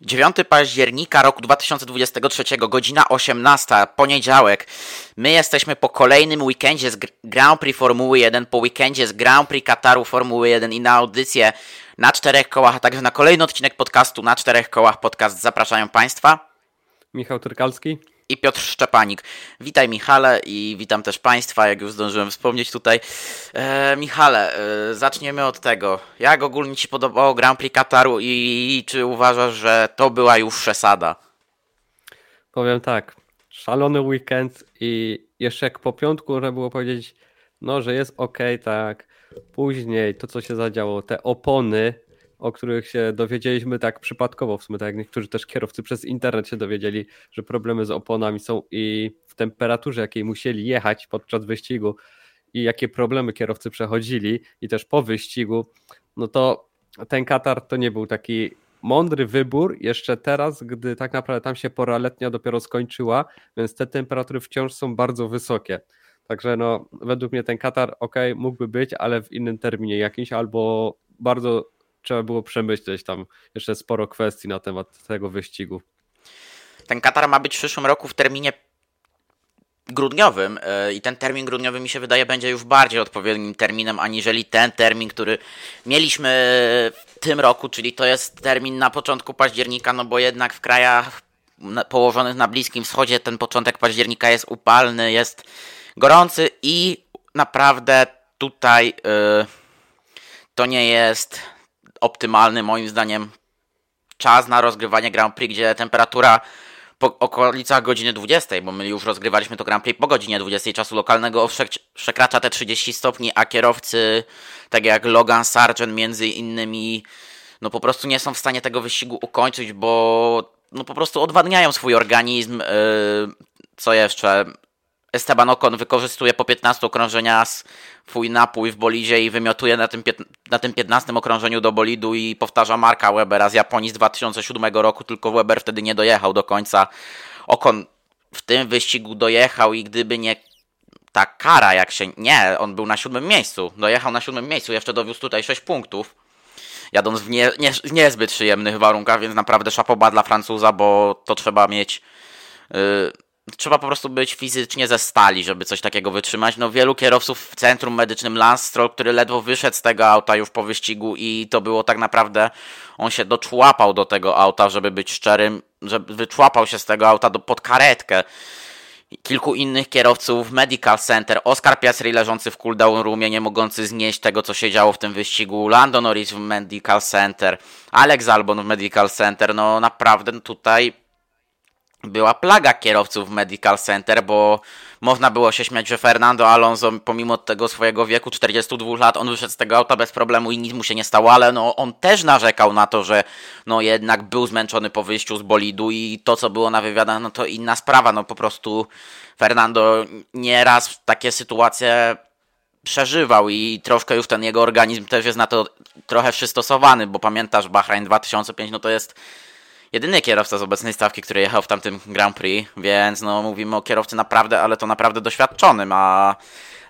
9 października roku 2023, godzina 18, poniedziałek. My jesteśmy po kolejnym weekendzie z Grand Prix Formuły 1, po weekendzie z Grand Prix Kataru Formuły 1 i na audycję na czterech kołach, a także na kolejny odcinek podcastu na czterech kołach podcast zapraszają Państwa. Michał Turkalski i Piotr Szczepanik. Witaj Michale i witam też Państwa, jak już zdążyłem wspomnieć tutaj. E, Michale, e, zaczniemy od tego. Jak ogólnie Ci podobało Grand Prix Kataru i, i czy uważasz, że to była już przesada? Powiem tak, szalony weekend i jeszcze jak po piątku można było powiedzieć, no, że jest ok, tak. Później to, co się zadziało, te opony, o których się dowiedzieliśmy tak przypadkowo, w sumie tak jak niektórzy też kierowcy przez internet się dowiedzieli, że problemy z oponami są i w temperaturze, jakiej musieli jechać podczas wyścigu i jakie problemy kierowcy przechodzili i też po wyścigu, no to ten Katar to nie był taki mądry wybór jeszcze teraz, gdy tak naprawdę tam się pora letnia dopiero skończyła, więc te temperatury wciąż są bardzo wysokie. Także no, według mnie ten Katar ok, mógłby być, ale w innym terminie jakimś albo bardzo trzeba było przemyśleć tam jeszcze sporo kwestii na temat tego wyścigu. Ten Katar ma być w przyszłym roku w terminie grudniowym e, i ten termin grudniowy mi się wydaje będzie już bardziej odpowiednim terminem aniżeli ten termin, który mieliśmy w tym roku, czyli to jest termin na początku października, no bo jednak w krajach położonych na Bliskim Wschodzie ten początek października jest upalny, jest gorący i naprawdę tutaj yy, to nie jest optymalny moim zdaniem czas na rozgrywanie Grand Prix, gdzie temperatura po okolicach godziny 20, bo my już rozgrywaliśmy to Grand Prix po godzinie 20 czasu lokalnego przekracza te 30 stopni, a kierowcy, tak jak Logan Sargent między innymi, no po prostu nie są w stanie tego wyścigu ukończyć, bo no po prostu odwadniają swój organizm. Yy, co jeszcze? Esteban Ocon wykorzystuje po 15 okrążeniach swój napój w bolidzie i wymiotuje na tym, na tym 15 okrążeniu do bolidu i powtarza Marka Webera z Japonii z 2007 roku, tylko Weber wtedy nie dojechał do końca. Ocon w tym wyścigu dojechał i gdyby nie ta kara, jak się... Nie, on był na siódmym miejscu. Dojechał na siódmym miejscu, jeszcze dowiózł tutaj 6 punktów. Jadąc w nie, nie, niezbyt przyjemnych warunkach, więc naprawdę szapoba dla Francuza, bo to trzeba mieć... Yy, trzeba po prostu być fizycznie ze stali, żeby coś takiego wytrzymać. No wielu kierowców w centrum medycznym Lance Stroll, który ledwo wyszedł z tego auta już po wyścigu i to było tak naprawdę, on się doczłapał do tego auta, żeby być szczerym, żeby wyczłapał się z tego auta do, pod karetkę. Kilku innych kierowców Medical Center, Oscar Piastri leżący w cooldown roomie, nie mogący znieść tego, co się działo w tym wyścigu, Lando Norris w Medical Center, Alex Albon w Medical Center, no naprawdę tutaj była plaga kierowców w Medical Center, bo można było się śmiać, że Fernando Alonso, pomimo tego swojego wieku 42 lat, on wyszedł z tego auta bez problemu i nic mu się nie stało, ale no, on też narzekał na to, że no jednak był zmęczony po wyjściu z bolidu i to, co było na wywiadach, no to inna sprawa. No po prostu Fernando nieraz takie sytuacje przeżywał i troszkę już ten jego organizm też jest na to trochę przystosowany, bo pamiętasz Bahrain 2005, no to jest jedyny kierowca z obecnej stawki, który jechał w tamtym Grand Prix, więc no mówimy o kierowcy naprawdę, ale to naprawdę doświadczonym, a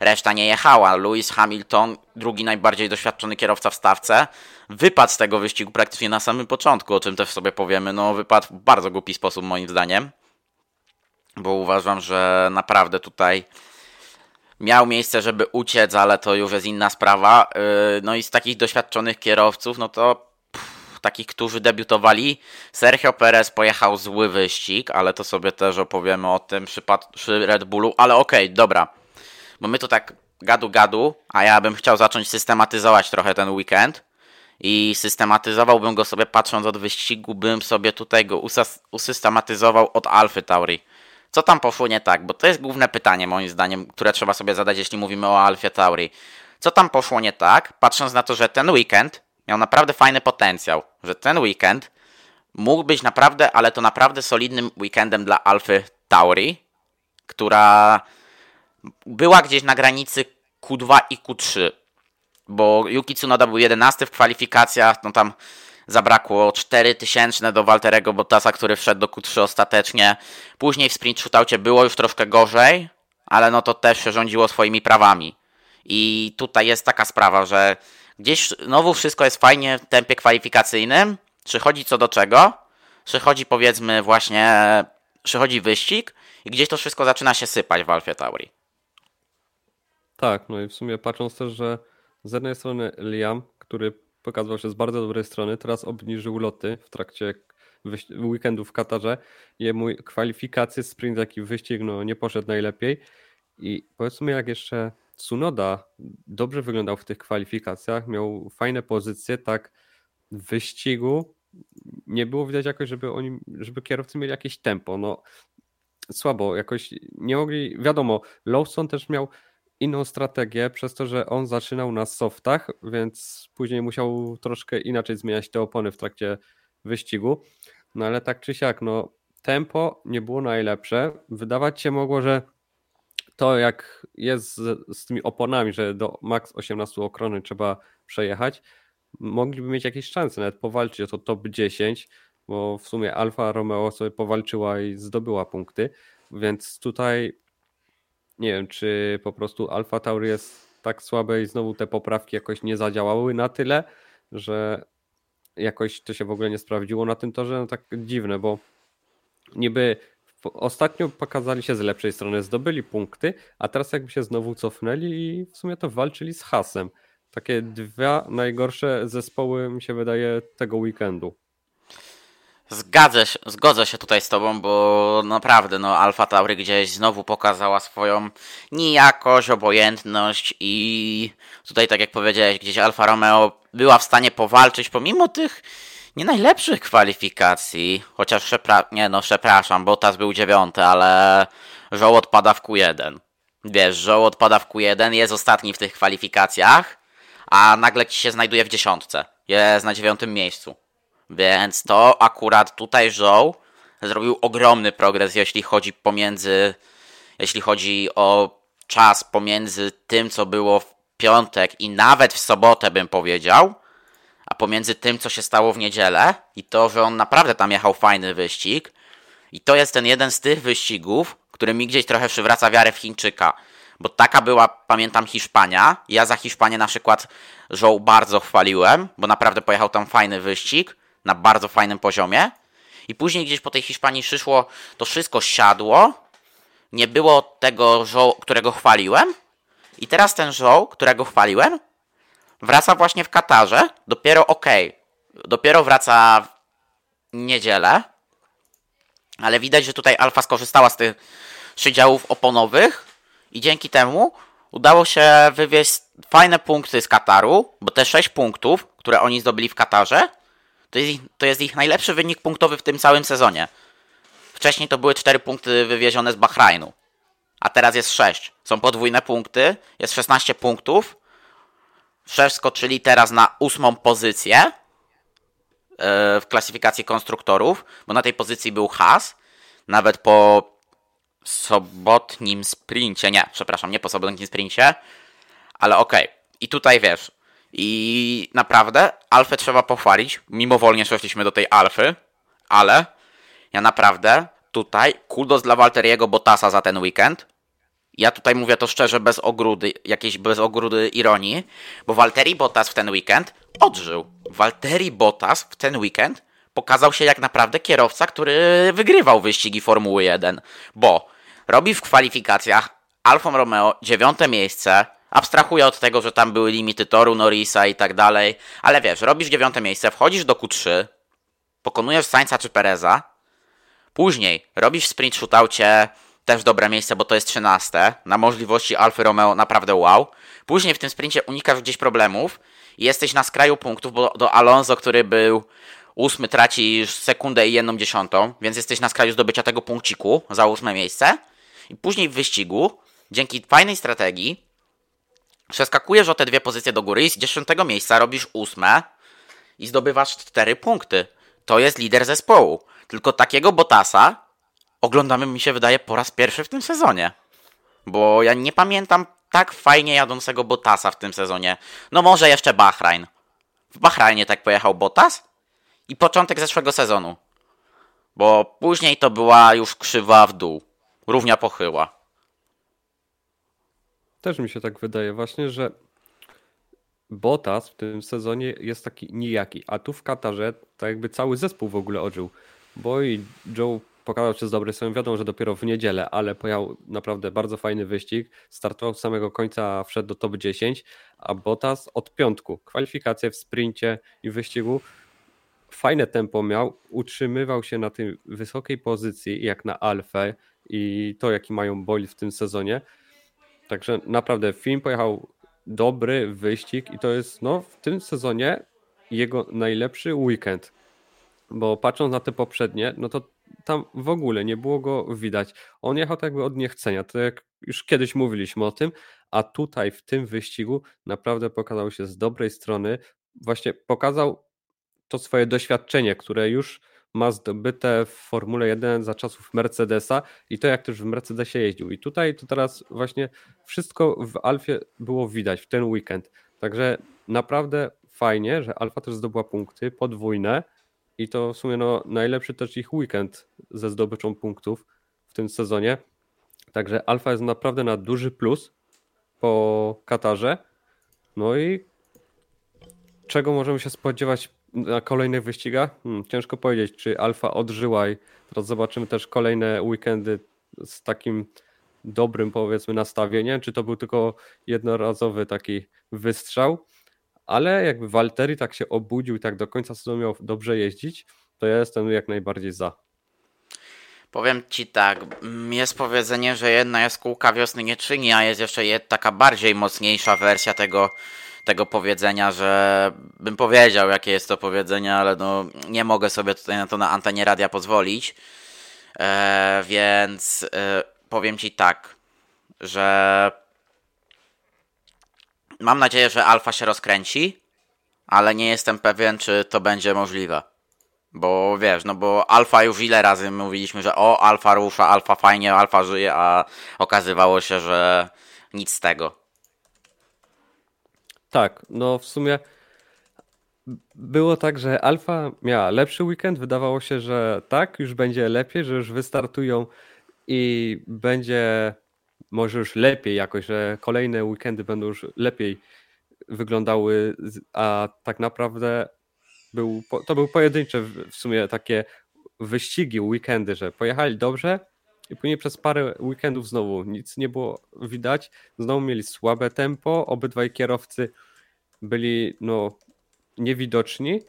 reszta nie jechała. Lewis Hamilton, drugi najbardziej doświadczony kierowca w stawce, wypadł z tego wyścigu praktycznie na samym początku, o czym też sobie powiemy. No wypadł w bardzo głupi sposób moim zdaniem, bo uważam, że naprawdę tutaj miał miejsce, żeby uciec, ale to już jest inna sprawa. Yy, no i z takich doświadczonych kierowców, no to takich, którzy debiutowali. Sergio Perez pojechał zły wyścig, ale to sobie też opowiemy o tym przy, Red Bullu. Ale okej, okay, dobra. Bo my to tak gadu gadu, a ja bym chciał zacząć systematyzować trochę ten weekend. I systematyzowałbym go sobie patrząc od wyścigu, bym sobie tutaj go usystematyzował od Alfy Tauri. Co tam poszło nie tak? Bo to jest główne pytanie, moim zdaniem, które trzeba sobie zadać, jeśli mówimy o Alfie Tauri. Co tam poszło nie tak, patrząc na to, że ten weekend miał naprawdę fajny potencjał, że ten weekend mógł być naprawdę, ale to naprawdę solidnym weekendem dla Alfy Tauri, która była gdzieś na granicy Q2 i Q3, bo Yuki Tsunoda był 11 w kwalifikacjach, no tam zabrakło 4000 do Walterego Bottasa, który wszedł do Q3 ostatecznie. Później w sprint shootoutie było już troszkę gorzej, ale no to też się rządziło swoimi prawami. I tutaj jest taka sprawa, że Gdzieś znowu wszystko jest fajnie w tempie kwalifikacyjnym. Przychodzi co do czego. przychodzi powiedzmy właśnie, przychodzi wyścig i gdzieś to wszystko zaczyna się sypać w Alfie Tauri. Tak, no i w sumie patrząc też, że z jednej strony Liam, który pokazał się z bardzo dobrej strony, teraz obniżył loty w trakcie weekendu w Katarze. Jemu kwalifikacje, sprint, jak i wyścig no, nie poszedł najlepiej. I powiedzmy, jak jeszcze Tsunoda dobrze wyglądał w tych kwalifikacjach, miał fajne pozycje, tak w wyścigu nie było widać jakoś, żeby oni, żeby kierowcy mieli jakieś tempo. No słabo, jakoś nie mogli, wiadomo, Lawson też miał inną strategię, przez to, że on zaczynał na softach, więc później musiał troszkę inaczej zmieniać te opony w trakcie wyścigu. No ale tak czy siak, no tempo nie było najlepsze. Wydawać się mogło, że to jak jest z, z tymi oponami, że do max 18 okrony trzeba przejechać, mogliby mieć jakieś szanse nawet powalczyć o to top 10, bo w sumie Alfa Romeo sobie powalczyła i zdobyła punkty, więc tutaj nie wiem, czy po prostu Alfa Tauri jest tak słabe i znowu te poprawki jakoś nie zadziałały na tyle, że jakoś to się w ogóle nie sprawdziło. Na tym torze, no tak dziwne, bo niby ostatnio pokazali się z lepszej strony, zdobyli punkty, a teraz jakby się znowu cofnęli i w sumie to walczyli z hasem. Takie dwa najgorsze zespoły mi się wydaje tego weekendu. Zgadzę się, zgodzę się tutaj z tobą, bo naprawdę no Alfa Tauri gdzieś znowu pokazała swoją nijakość, obojętność i tutaj tak jak powiedziałeś, gdzieś Alfa Romeo była w stanie powalczyć pomimo tych nie najlepszych kwalifikacji, chociaż przepra nie no przepraszam, Bottas był dziewiąty, ale Żoł odpada w Q1. Wiesz, Żoł odpada w Q1, jest ostatni w tych kwalifikacjach, a nagle ci się znajduje w dziesiątce. Jest na dziewiątym miejscu. Więc to akurat tutaj Żoł zrobił ogromny progres, jeśli chodzi pomiędzy, jeśli chodzi o czas pomiędzy tym, co było w piątek i nawet w sobotę bym powiedział, pomiędzy tym, co się stało w niedzielę i to, że on naprawdę tam jechał fajny wyścig. I to jest ten jeden z tych wyścigów, który mi gdzieś trochę przywraca wiarę w Chińczyka. Bo taka była, pamiętam, Hiszpania. Ja za Hiszpanię na przykład Żoł bardzo chwaliłem, bo naprawdę pojechał tam fajny wyścig na bardzo fajnym poziomie. I później gdzieś po tej Hiszpanii przyszło, to wszystko siadło. Nie było tego żoł, którego chwaliłem. I teraz ten żoł, którego chwaliłem, wraca właśnie w Katarze. Dopiero ok. Dopiero wraca w niedzielę. Ale widać, że tutaj Alfa skorzystała z tych przydziałów oponowych i dzięki temu udało się wywieźć fajne punkty z Kataru, bo te 6 punktów, które oni zdobyli w Katarze, to jest, ich, to jest ich najlepszy wynik punktowy w tym całym sezonie. Wcześniej to były 4 punkty wywiezione z Bahrajnu, a teraz jest 6. Są podwójne punkty, jest 16 punktów. Przeskoczyli teraz na ósmą pozycję e, w klasyfikacji konstruktorów, bo na tej pozycji był Haas. Nawet po sobotnim sprincie, nie, przepraszam, nie po sobotnim sprincie, ale okej. Okay. I tutaj wiesz, i naprawdę Alfę trzeba pochwalić. Mimowolnie szliśmy do tej Alfy, ale ja naprawdę tutaj kudos dla Walteriego Bottasa za ten weekend. Ja tutaj mówię to szczerze, bez ogródy, jakiejś bez ogródy ironii, bo Walteri Bottas w ten weekend odżył. Walteri Bottas w ten weekend pokazał się jak naprawdę kierowca, który wygrywał wyścigi Formuły 1, bo robi w kwalifikacjach Alfa Romeo dziewiąte miejsce, Abstrahuję od tego, że tam były limity toru Norrisa i tak dalej, ale wiesz, robisz dziewiąte miejsce, wchodzisz do Q3, pokonujesz Sainza czy Pereza, później robisz sprint shootoucie, też dobre miejsce, bo to jest 13, na możliwości Alfa Romeo naprawdę wow. Później w tym sprincie unikasz gdzieś problemów i jesteś na skraju punktów, bo do Alonso, który był ósmy, tracisz sekundę i jedną dziesiątą, więc jesteś na skraju zdobycia tego punkciku za ósme miejsce. I później w wyścigu, dzięki fajnej strategii, Przeskakujesz o te dwie pozycje do góry i z dziesiątego miejsca robisz ósme i zdobywasz cztery punkty. To jest lider zespołu. Tylko takiego Botasa oglądamy, mi się wydaje, po raz pierwszy w tym sezonie. Bo ja nie pamiętam tak fajnie jadącego Botasa w tym sezonie. No może jeszcze Bahrain. W Bahrajnie tak pojechał Botas i początek zeszłego sezonu. Bo później to była już krzywa w dół. Równia pochyła. Też mi się tak wydaje właśnie, że Botas w tym sezonie jest taki nijaki, a tu w Katarze tak jakby cały zespół w ogóle ożył. bo i Joe pokazał się z dobrej strony. Wiadomo, że dopiero w niedzielę, ale pojechał naprawdę bardzo fajny wyścig. Startował z samego końca, wszedł do top 10, a Bottas od piątku. Kwalifikacje w sprincie i wyścigu. Fajne tempo miał, utrzymywał się na tej wysokiej pozycji, jak na Alfę i to, jaki mają boli w tym sezonie. Także naprawdę film pojechał dobry wyścig i to jest no, w tym sezonie jego najlepszy weekend. Bo patrząc na te poprzednie, no to tam w ogóle nie było go widać. On jechał tak jakby od niechcenia, to jak już kiedyś mówiliśmy o tym, a tutaj w tym wyścigu naprawdę pokazał się z dobrej strony. Właśnie pokazał to swoje doświadczenie, które już ma zdobyte w Formule 1 za czasów Mercedesa i to jak też w Mercedesie jeździł. I tutaj to teraz właśnie wszystko w Alfie było widać w ten weekend. Także naprawdę fajnie, że Alfa też zdobyła punkty podwójne i to w sumie no, najlepszy też ich weekend ze zdobyczą punktów w tym sezonie. Także Alfa jest naprawdę na duży plus po Katarze. No i czego możemy się spodziewać na kolejnych wyścigach? Hmm, ciężko powiedzieć, czy Alfa odżyła i teraz zobaczymy też kolejne weekendy z takim dobrym powiedzmy nastawieniem, czy to był tylko jednorazowy taki wystrzał, ale jakby Walteri tak się obudził i tak do końca sezonu miał dobrze jeździć, to ja jestem jak najbardziej za. Powiem ci tak, jest powiedzenie, że jedna jaskółka wiosny nie czyni, a jest jeszcze taka bardziej mocniejsza wersja tego, tego powiedzenia, że bym powiedział, jakie jest to powiedzenie, ale no nie mogę sobie tutaj na to na antenie radia pozwolić. E, więc e, powiem ci tak, że mam nadzieję, że alfa się rozkręci, ale nie jestem pewien, czy to będzie możliwe. Bo wiesz, no bo alfa już ile razy mówiliśmy, że o, alfa rusza, alfa fajnie, alfa żyje, a okazywało się, że nic z tego. Tak, no w sumie było tak, że Alfa miała lepszy weekend. Wydawało się, że tak, już będzie lepiej, że już wystartują i będzie może już lepiej jakoś, że kolejne weekendy będą już lepiej wyglądały, a tak naprawdę był, to był pojedyncze w sumie takie wyścigi, weekendy, że pojechali dobrze i później przez parę weekendów znowu nic nie było widać, znowu mieli słabe tempo, obydwaj kierowcy byli no niewidoczni,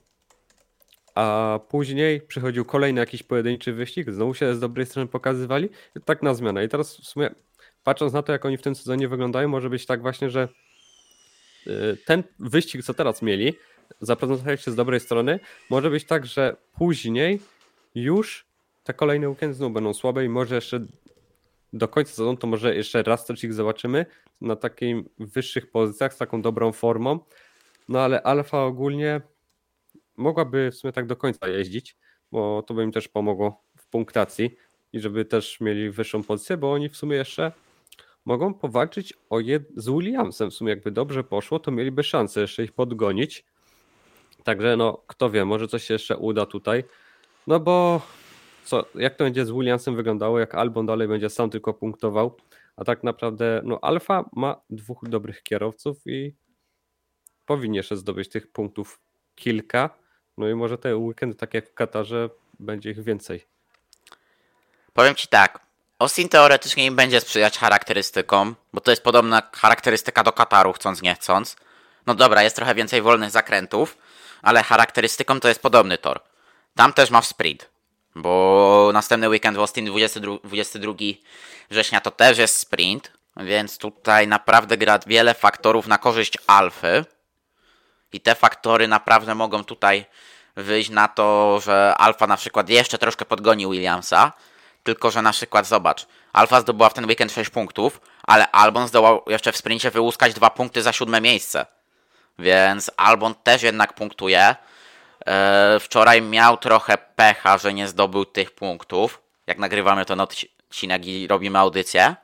a później przychodził kolejny jakiś pojedynczy wyścig, znowu się z dobrej strony pokazywali, tak na zmianę. I teraz w sumie patrząc na to, jak oni w tym sezonie wyglądają, może być tak właśnie, że y, ten wyścig, co teraz mieli, zaprezentowali się z dobrej strony, może być tak, że później już te kolejne weekendy znowu będą słabe i może jeszcze do końca sezonu to może jeszcze raz coś ich zobaczymy na takiej wyższych pozycjach z taką dobrą formą. No ale Alfa ogólnie mogłaby w sumie tak do końca jeździć, bo to by im też pomogło w punktacji i żeby też mieli wyższą pozycję, bo oni w sumie jeszcze mogą powalczyć o z Williamsem. W sumie jakby dobrze poszło, to mieliby szansę jeszcze ich podgonić. Także no, kto wie, może coś się jeszcze uda tutaj. No bo co, jak to będzie z Williamsem wyglądało, jak Albon dalej będzie sam tylko punktował, a tak naprawdę no Alfa ma dwóch dobrych kierowców i powinien jeszcze zdobyć tych punktów kilka. No i może te weekendy, tak jak w Katarze, będzie ich więcej. Powiem Ci tak, Austin teoretycznie im będzie sprzyjać charakterystykom, bo to jest podobna charakterystyka do Kataru, chcąc nie chcąc. No dobra, jest trochę więcej wolnych zakrętów, ale charakterystyką to jest podobny tor. Tam też ma w sprint, bo następny weekend w Austin 22, 22 września to też jest sprint, więc tutaj naprawdę gra wiele faktorów na korzyść Alfy. I te faktory naprawdę mogą tutaj wyjść na to, że Alfa na przykład jeszcze troszkę podgoni Williamsa, tylko że na przykład zobacz, Alfa zdobyła w ten weekend 6 punktów, ale Albon zdołał jeszcze w sprincie wyłuskać 2 punkty za siódme miejsce. Więc Albon też jednak punktuje. E, wczoraj miał trochę pecha, że nie zdobył tych punktów. Jak nagrywamy ten odcinek i robimy audycję,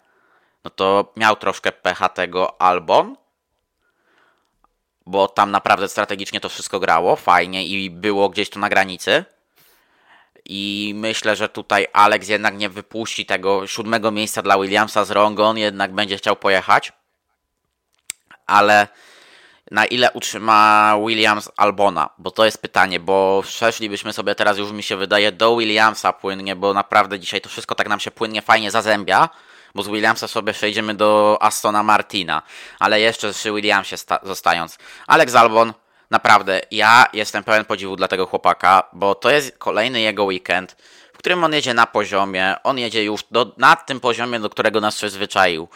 no to miał troszkę pecha tego Albon, bo tam naprawdę strategicznie to wszystko grało fajnie i było gdzieś tu na granicy. I myślę, że tutaj Alex jednak nie wypuści tego siódmego miejsca dla Williamsa z rąk. On jednak będzie chciał pojechać. Ale na ile utrzyma Williams Albona, bo to jest pytanie, bo przeszlibyśmy sobie teraz już mi się wydaje do Williamsa płynnie, bo naprawdę dzisiaj to wszystko tak nam się płynnie fajnie zazębia, bo z Williamsa sobie przejdziemy do Astona Martina, ale jeszcze przy Williamsie zostając. Alex Albon, naprawdę, ja jestem pełen podziwu dla tego chłopaka, bo to jest kolejny jego weekend, w którym on jedzie na poziomie, on jedzie już do, nad tym poziomie, do którego nas przyzwyczaił.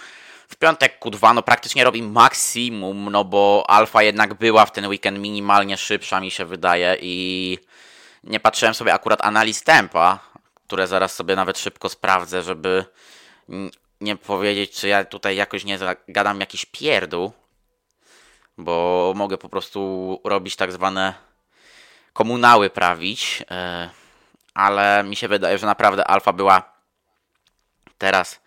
W piątek Q2 no praktycznie robi maksimum, no bo Alfa jednak była w ten weekend minimalnie szybsza mi się wydaje i nie patrzyłem sobie akurat analiz tempa, które zaraz sobie nawet szybko sprawdzę, żeby nie powiedzieć, czy ja tutaj jakoś nie gadam jakiś pierdół, bo mogę po prostu robić tak zwane komunały prawić, e, ale mi się wydaje, że naprawdę Alfa była teraz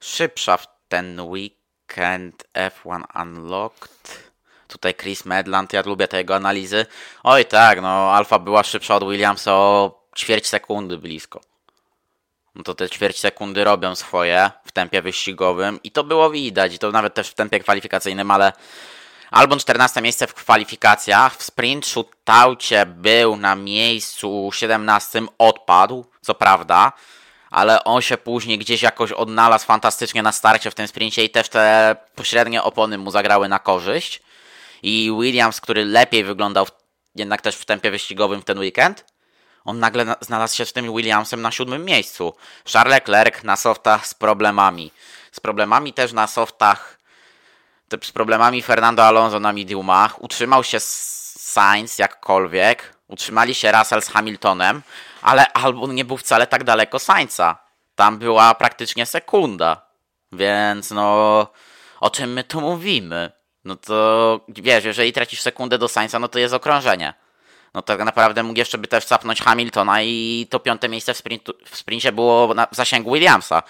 szybsza w ten weekend F1 Unlocked. Tutaj Chris Medland, ja lubię te jego analizy. Oj tak, no Alfa była szybsza od Williamsa o ćwierć sekundy blisko. No to te ćwierć sekundy robią swoje w tempie wyścigowym i to było widać i to nawet też w tempie kwalifikacyjnym, ale Albon 14 miejsce w kwalifikacjach, w sprint shootoucie był na miejscu 17, odpadł, co prawda, ale on się później gdzieś jakoś odnalazł fantastycznie na starcie w tym sprincie i też te pośrednie opony mu zagrały na korzyść. I Williams, który lepiej wyglądał jednak też w tempie wyścigowym w ten weekend, on nagle znalazł się z tym Williamsem na siódmym miejscu. Charles Leclerc na softach z problemami. Z problemami też na softach, z problemami Fernando Alonso na mediumach. Utrzymał się Sainz jakkolwiek. Utrzymali się Russell z Hamiltonem, ale Albon nie był wcale tak daleko Sainza. Tam była praktycznie sekunda. Więc no, o czym my tu mówimy? No to wiesz, jeżeli tracisz sekundę do Sainza, no to jest okrążenie. No tak naprawdę mógł jeszcze by też zapnąć Hamiltona i to piąte miejsce w, sprintu, w sprincie było na, w zasięgu Williamsa.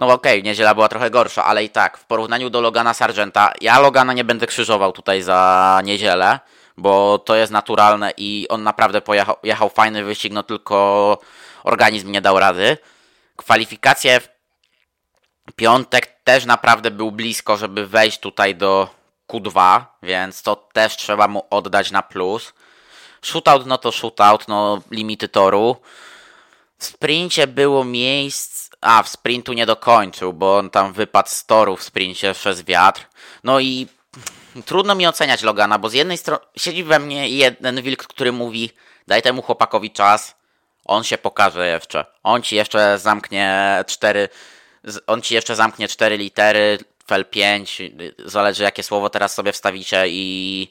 No okej, okay, niedziela była trochę gorsza, ale i tak, w porównaniu do Logana Sargenta, ja Logana nie będę krzyżował tutaj za niedzielę, bo to jest naturalne i on naprawdę pojechał jechał fajny wyścig, no tylko organizm nie dał rady. Kwalifikacje w piątek też naprawdę był blisko, żeby wejść tutaj do Q2, więc to też trzeba mu oddać na plus. Shootout, no to shootout, no limity toru. W sprincie było miejsc... A, w sprintu nie dokończył, bo on tam wypadł z toru w sprincie przez wiatr. No i trudno mi oceniać Logana, bo z jednej strony siedzi we mnie jeden wilk, który mówi daj temu chłopakowi czas, on się pokaże jeszcze. On ci jeszcze zamknie cztery, on ci jeszcze zamknie cztery litery, FL5, zależy jakie słowo teraz sobie wstawicie i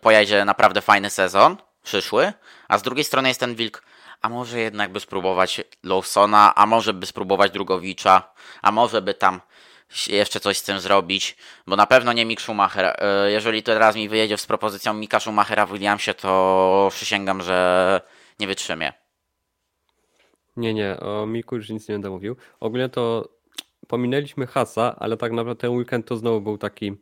pojedzie naprawdę fajny sezon przyszły, a z drugiej strony jest ten wilk, a może jednak by spróbować Lawsona, a może by spróbować Drugowicza, a może by tam jeszcze coś z tym zrobić, bo na pewno nie Mick Schumacher. E, jeżeli teraz mi wyjedzie z propozycją Mika Schumachera w Williamsie, to przysięgam, że nie wytrzymię. Nie, nie, o Miku już nic nie będę mówił. Ogólnie to pominęliśmy Hasa, ale tak naprawdę ten weekend to znowu był taki.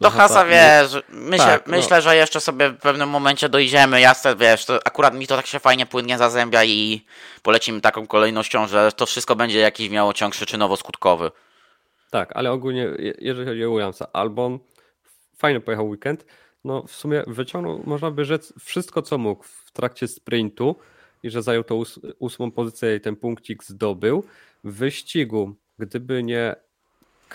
Do Hasa, wiesz, myślę, tak, no. że jeszcze sobie w pewnym momencie dojdziemy. Jasne, wiesz, to akurat mi to tak się fajnie płynnie zazębia i polecimy taką kolejnością, że to wszystko będzie jakiś miało ciąg przyczynowo-skutkowy. Tak, ale ogólnie, jeżeli chodzi o Williamsa, Albon fajnie pojechał weekend. No w sumie wyciągnął, można by rzec, wszystko co mógł w trakcie sprintu i że zajął tą ósmą pozycję i ten punkcik zdobył. W wyścigu Gdyby nie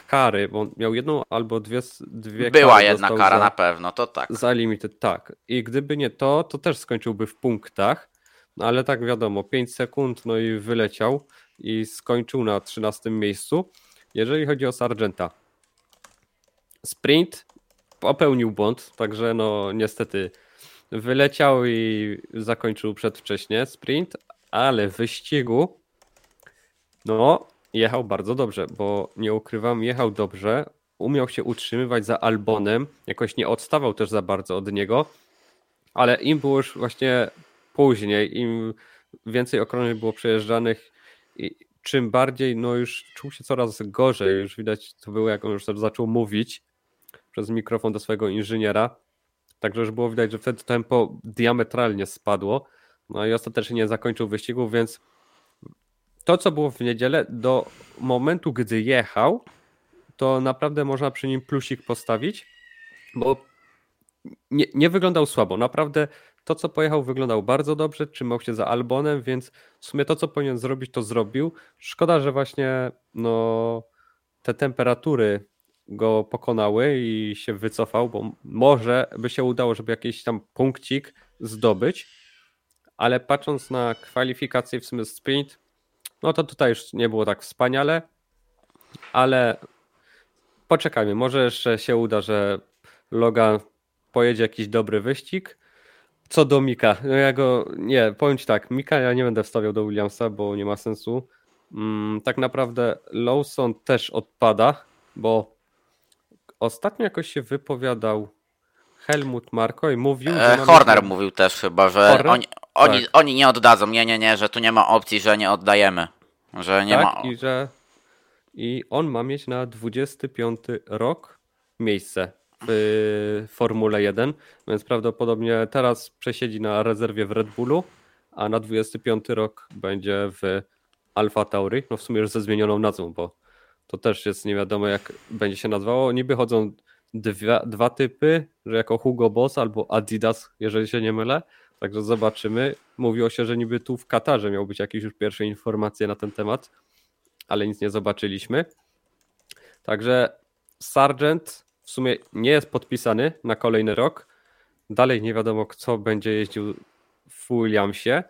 kary, bo on miał jedną albo dwie, dwie Była jedna kara za, na pewno, to tak. Za limited, tak. I gdyby nie to, to też skończyłby w punktach. No ale tak wiadomo, 5 sekund, no i wyleciał i skończył na 13 miejscu. Jeżeli chodzi o Sargenta, sprint popełnił błąd, także no niestety wyleciał i zakończył przedwcześnie sprint, ale w wyścigu no jechał bardzo dobrze, bo nie ukrywam, jechał dobrze, umiał się utrzymywać za Albonem, jakoś nie odstawał też za bardzo od niego, ale im było już właśnie później, im więcej okrążeń było przejeżdżanych czym bardziej, no już czuł się coraz gorzej, już widać to było jak on już zaczął mówić przez mikrofon do swojego inżyniera, także już było widać, że wtedy tempo diametralnie spadło, no i ostatecznie nie zakończył wyścigu, więc to, co było w niedzielę, do momentu, gdy jechał, to naprawdę można przy nim plusik postawić, bo nie, nie wyglądał słabo. Naprawdę to, co pojechał, wyglądał bardzo dobrze, trzymał się za Albonem, więc w sumie to, co powinien zrobić, to zrobił. Szkoda, że właśnie no, te temperatury go pokonały i się wycofał, bo może by się udało, żeby jakiś tam punkcik zdobyć, ale patrząc na kwalifikacje w sumie sprint, no to tutaj już nie było tak wspaniale, ale poczekajmy, może jeszcze się uda, że Logan pojedzie jakiś dobry wyścig. Co do Mika, no ja go, nie, powiem Ci tak, Mika ja nie będę wstawiał do Williamsa, bo nie ma sensu. Mm, tak naprawdę Lawson też odpada, bo ostatnio jakoś się wypowiadał Helmut Marko i mówił. E, Horner mówił też chyba, że oni, oni, tak. oni nie oddadzą. Nie, nie, nie, że tu nie ma opcji, że nie oddajemy. Że nie tak, ma. I że i on ma mieć na 25 rok miejsce w Formule 1, więc prawdopodobnie teraz przesiedzi na rezerwie w Red Bullu, a na 25 rok będzie w Alfa Tauri, no w sumie już ze zmienioną nazwą, bo to też jest nie wiadomo jak będzie się nazywało. Niby chodzą dwa, dwa typy, że jako Hugo Boss albo Adidas, jeżeli się nie mylę, także zobaczymy. Mówiło się, że niby tu w Katarze miał być jakieś już pierwsze informacje na ten temat, ale nic nie zobaczyliśmy. Także Sargent w sumie nie jest podpisany na kolejny rok. Dalej nie wiadomo, kto będzie jeździł w Williamsie,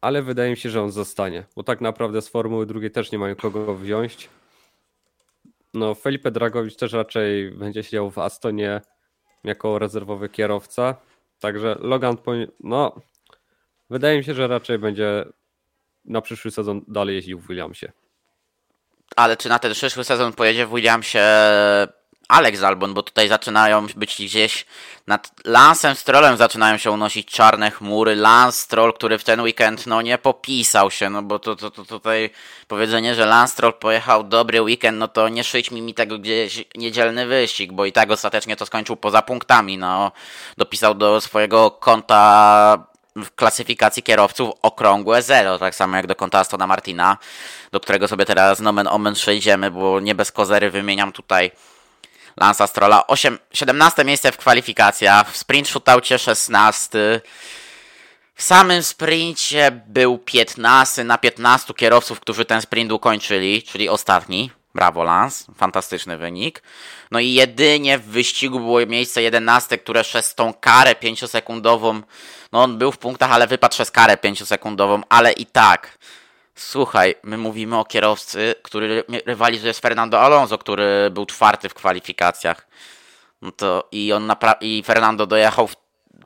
ale wydaje mi się, że on zostanie, bo tak naprawdę z Formuły drugiej też nie mają kogo wziąć. No, Felipe Dragowicz też raczej będzie siedział w Astonie jako rezerwowy kierowca. Także Logan, no, wydaje mi się, że raczej będzie na przyszły sezon dalej jeździł w Williamsie. Ale czy na ten przyszły sezon pojedzie w Williamsie Alex Albon, bo tutaj zaczynają być gdzieś nad Lansem Strollem zaczynają się unosić czarne chmury. Lance Stroll, który w ten weekend no nie popisał się, no bo to, to, to tutaj powiedzenie, że Lance Stroll pojechał dobry weekend, no to nie szyć mi, mi tego gdzieś niedzielny wyścig, bo i tak ostatecznie to skończył poza punktami, no dopisał do swojego konta w klasyfikacji kierowców okrągłe zero, tak samo jak do konta Astona Martina, do którego sobie teraz nomen omen przejdziemy, bo nie bez kozery wymieniam tutaj Lansa Strolla. 8, 17 miejsce w kwalifikacjach, w sprint shootoutie 16. W samym sprincie był 15 na 15 kierowców, którzy ten sprint ukończyli, czyli ostatni. Brawo Lance, fantastyczny wynik. No i jedynie w wyścigu było miejsce 11, które przez tą karę 5-sekundową, no on był w punktach, ale wypadł przez karę 5-sekundową, ale i tak Słuchaj, my mówimy o kierowcy, który rywalizuje z Fernando Alonso, który był czwarty w kwalifikacjach. No to i on i Fernando dojechał w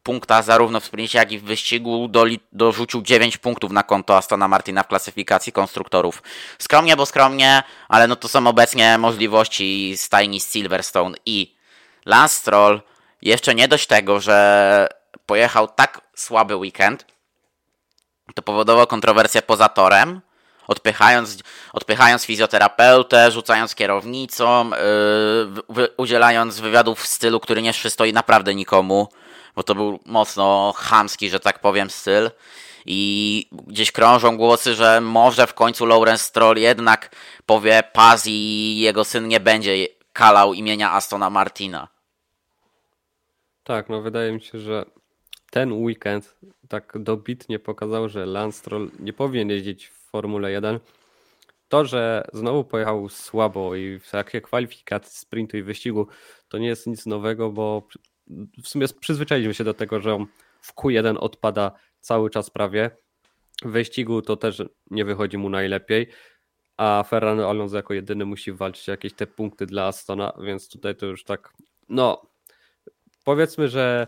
punkta zarówno w sprincie, jak i w wyścigu doli- dorzucił 9 punktów na konto Astona Martina w klasyfikacji konstruktorów. Skromnie, bo skromnie, ale no to są obecnie możliwości stajni Silverstone i Lance Stroll jeszcze nie dość tego, że pojechał tak słaby weekend, to powodowało kontrowersję poza torem, odpychając, odpychając fizjoterapeutę, rzucając kierownicą, yy, udzielając wywiadów w stylu, który nie przystoi naprawdę nikomu, bo to był mocno chamski, że tak powiem, styl. I gdzieś krążą głosy, że może w końcu Lawrence Stroll jednak powie Paz i jego syn nie będzie kalał imienia Astona Martina. Tak, no wydaje mi się, że ten weekend tak dobitnie pokazał, że Lance Stroll nie powinien jeździć w Formule 1. To, że znowu pojechał słabo i w trakcie kwalifikacji, sprintu i wyścigu, to nie jest nic nowego, bo w sumie przyzwyczailiśmy się do tego, że on w Q1 odpada cały czas prawie. W wyścigu to też nie wychodzi mu najlepiej, a Ferrano Alonso jako jedyny musi walczyć jakieś te punkty dla Astona, więc tutaj to już tak, no powiedzmy, że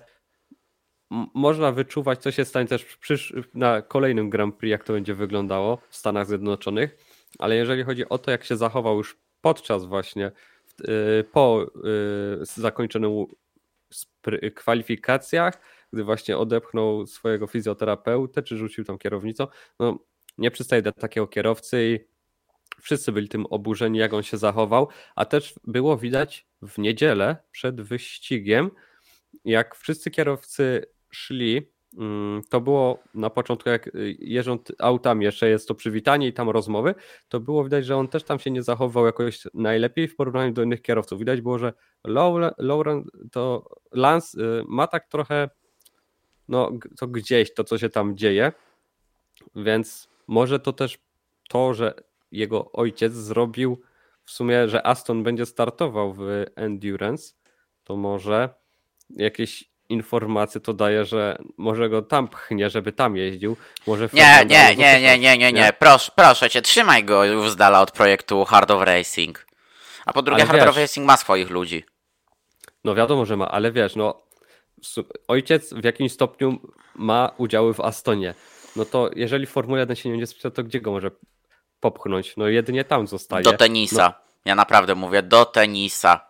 można wyczuwać, co się stanie też przysz- na kolejnym Grand Prix, jak to będzie wyglądało w Stanach Zjednoczonych, ale jeżeli chodzi o to, jak się zachował już podczas właśnie y, po y, zakończonym kwalifikacjach, gdy właśnie odepchnął swojego fizjoterapeutę, czy rzucił tam kierownicą, no nie przystaje do takiego kierowcy i wszyscy byli tym oburzeni, jak on się zachował, a też było widać w niedzielę przed wyścigiem, jak wszyscy kierowcy szli mm, to było na początku, jak jeżdżą autami, jeszcze jest to przywitanie i tam rozmowy, to było widać, że on też tam się nie zachował jakoś najlepiej w porównaniu do innych kierowców. Widać było, że Lauren, to Lance y, ma tak trochę no to gdzieś to, co się tam dzieje, więc może to też to, że jego ojciec zrobił w sumie, że Aston będzie startował w Endurance, to może jakieś informacje to daje, że może go tam pchnie, żeby tam jeździł. Może nie, nie, nie, nie, nie, nie, nie, proszę, proszę cię, trzymaj go już z dala od projektu Hard of Racing. A po drugie, ale Hard wiesz, of Racing ma swoich ludzi. No wiadomo, że ma, ale wiesz, no ojciec w jakimś stopniu ma udziały w Astonie. No to jeżeli Formuła 1 się nie będzie sprzedał, to gdzie go może popchnąć? No jedynie tam zostaje. Do tenisa. No. Ja naprawdę mówię, do tenisa.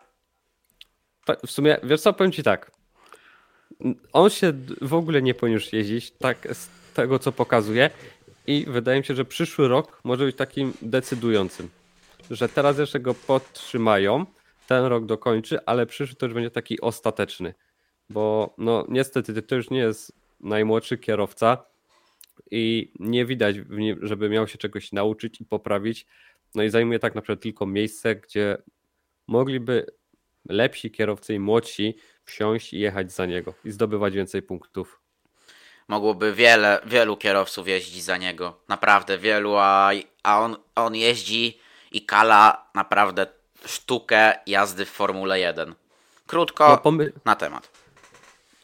W sumie, wiesz co, powiem ci tak. On się w ogóle nie już jeździć, tak z tego co pokazuje i wydaje mi się, że przyszły rok może być takim decydującym. Że teraz jeszcze go podtrzymają, ten rok dokończy, ale przyszły to już będzie taki ostateczny bo no niestety to już nie jest najmłodszy kierowca i nie widać, żeby miał się czegoś nauczyć i poprawić. No i zajmuje tak naprawdę tylko miejsce, gdzie mogliby lepsi kierowcy i młodsi wsiąść i jechać za niego i zdobywać więcej punktów. Mogłoby wiele, wielu kierowców jeździć za niego. Naprawdę wielu, a, a on, on jeździ i kala naprawdę sztukę jazdy w Formule 1. Krótko no, na temat.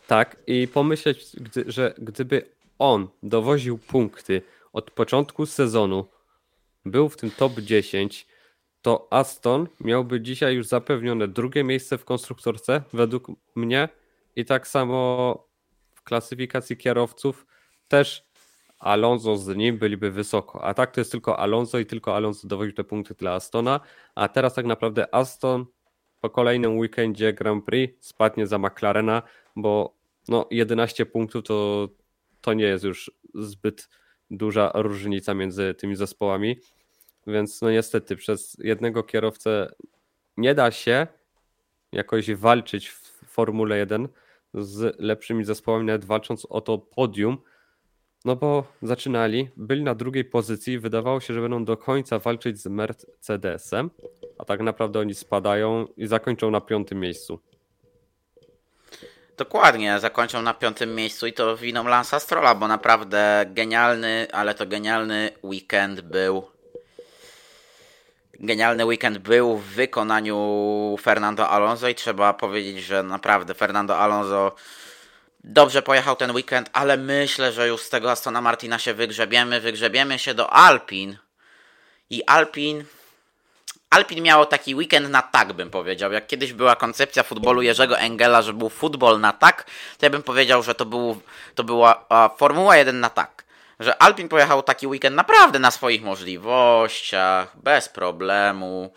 Tak, i pomyśleć, gdy, że gdyby on dowoził punkty od początku sezonu, był w tym top 10, to Aston miałby dzisiaj już zapewnione drugie miejsce w konstruktorce, według mnie, i tak samo w klasyfikacji kierowców też Alonso z nim byliby wysoko. A tak to jest tylko Alonso i tylko Alonso dowoził te punkty dla Astona, a teraz tak naprawdę Aston po kolejnym weekendzie Grand Prix spadnie za McLarena, bo no 11 punktów to, to nie jest już zbyt duża różnica między tymi zespołami. Więc no niestety przez jednego kierowcę nie da się jakoś walczyć w Formule 1 z lepszymi zespołami, nawet walcząc o to podium. No bo zaczynali, byli na drugiej pozycji, wydawało się, że będą do końca walczyć z Mercedesem, a tak naprawdę oni spadają i zakończą na piątym miejscu. Dokładnie, zakończą na piątym miejscu i to winą Lansa Strolla, bo naprawdę genialny, ale to genialny weekend był. Genialny weekend był w wykonaniu Fernando Alonso i trzeba powiedzieć, że naprawdę Fernando Alonso dobrze pojechał ten weekend, ale myślę, że już z tego Astona Martina się wygrzebiemy, wygrzebiemy się do Alpin i Alpin Alpin miało taki weekend na tak, bym powiedział. Jak kiedyś była koncepcja futbolu Jerzego Engela, że był futbol na tak, to ja bym powiedział, że to, był, to była a, Formuła 1 na tak. Że Alpin pojechał taki weekend naprawdę na swoich możliwościach, bez problemu.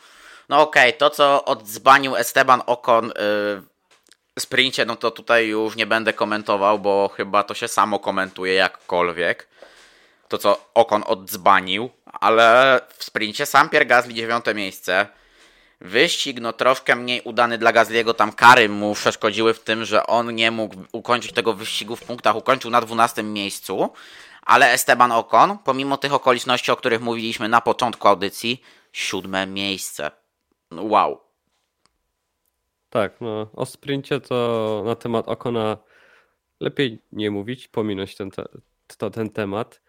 No okej, okay, to co odzbanił Esteban Ocon yy, sprincie, no to tutaj już nie będę komentował, bo chyba to się samo komentuje jakkolwiek to, co Okon odzbanił, ale w sprincie sam Pierre Gasly dziewiąte miejsce. Wyścig no troszkę mniej udany dla Gasly'ego, tam kary mu przeszkodziły w tym, że on nie mógł ukończyć tego wyścigu w punktach, ukończył na 12 miejscu, ale Esteban Ocon, pomimo tych okoliczności, o których mówiliśmy na początku audycji, siódme miejsce. Wow. Tak, no o sprincie to na temat Okona lepiej nie mówić, pominąć ten, te, to, ten temat.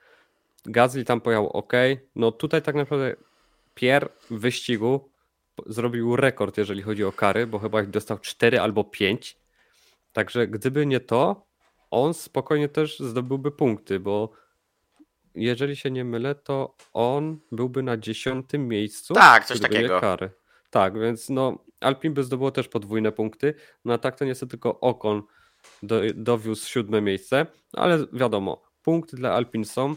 Gazli tam pojechał ok. No tutaj tak naprawdę Pierre w wyścigu zrobił rekord, jeżeli chodzi o kary, bo chyba ich dostał 4 albo 5. Także gdyby nie to, on spokojnie też zdobyłby punkty, bo jeżeli się nie mylę, to on byłby na dziesiątym miejscu. Tak, coś takiego. Kary. Tak, więc no Alpin by zdobyło też podwójne punkty, no a tak to niestety tylko Okon do, dowiózł siódme miejsce, no ale wiadomo, punkty dla Alpin są,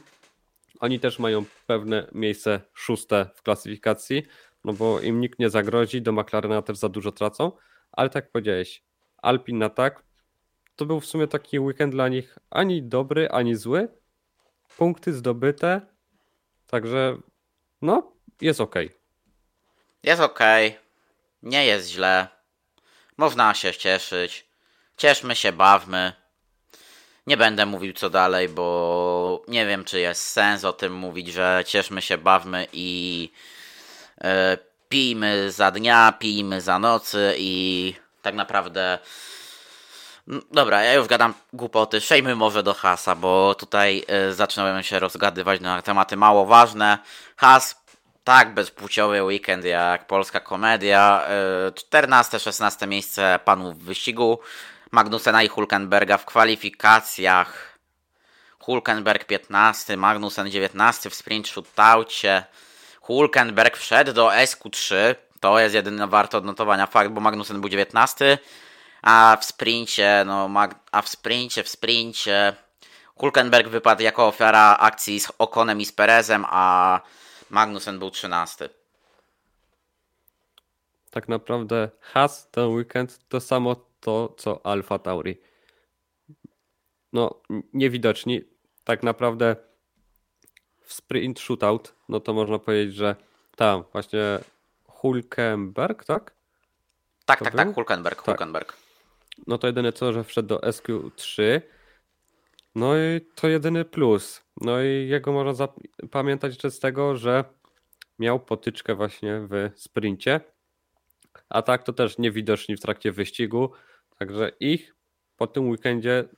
oni też mają pewne miejsce szóste w klasyfikacji, no bo im nikt nie zagrozi, do McLarena też za dużo tracą, ale tak powiedziałeś, Alpin na tak, to był w sumie taki weekend dla nich ani dobry, ani zły. Punkty zdobyte, także no, jest ok. Jest ok, nie jest źle, można się cieszyć, cieszmy się, bawmy. Nie będę mówił co dalej, bo nie wiem, czy jest sens o tym mówić, że cieszmy się, bawmy i e, pijmy za dnia, pijmy za nocy i tak naprawdę. Dobra, ja już gadam głupoty. Przejmy może do hasa, bo tutaj y, zaczynałem się rozgadywać na tematy mało ważne. Has, tak, bezpłciowy weekend jak polska komedia. Y, 14-16 miejsce panów w wyścigu. Magnusena i Hulkenberga w kwalifikacjach. Hulkenberg 15, Magnusen 19 w sprint shootoutie. Hulkenberg wszedł do SQ3. To jest jedyny warto odnotowania fakt, bo Magnusen był 19, a w sprincie, no, a w sprincie, w sprincie Hulkenberg wypadł jako ofiara akcji z Okonem i z Perezem, a Magnusen był 13. Tak naprawdę Has ten weekend to samo to, co Alfa Tauri. No, niewidoczni. Tak naprawdę w sprint shootout, no to można powiedzieć, że tam właśnie Hulkenberg, tak? Tak, to tak, tak był? tak, Hulkenberg, tak. No to jedyne co, że wszedł do SQ3. No i to jedyny plus. No i jego można pamiętać jeszcze z tego, że miał potyczkę właśnie w sprincie. A tak to też niewidoczni w trakcie wyścigu. Także ich po tym weekendzie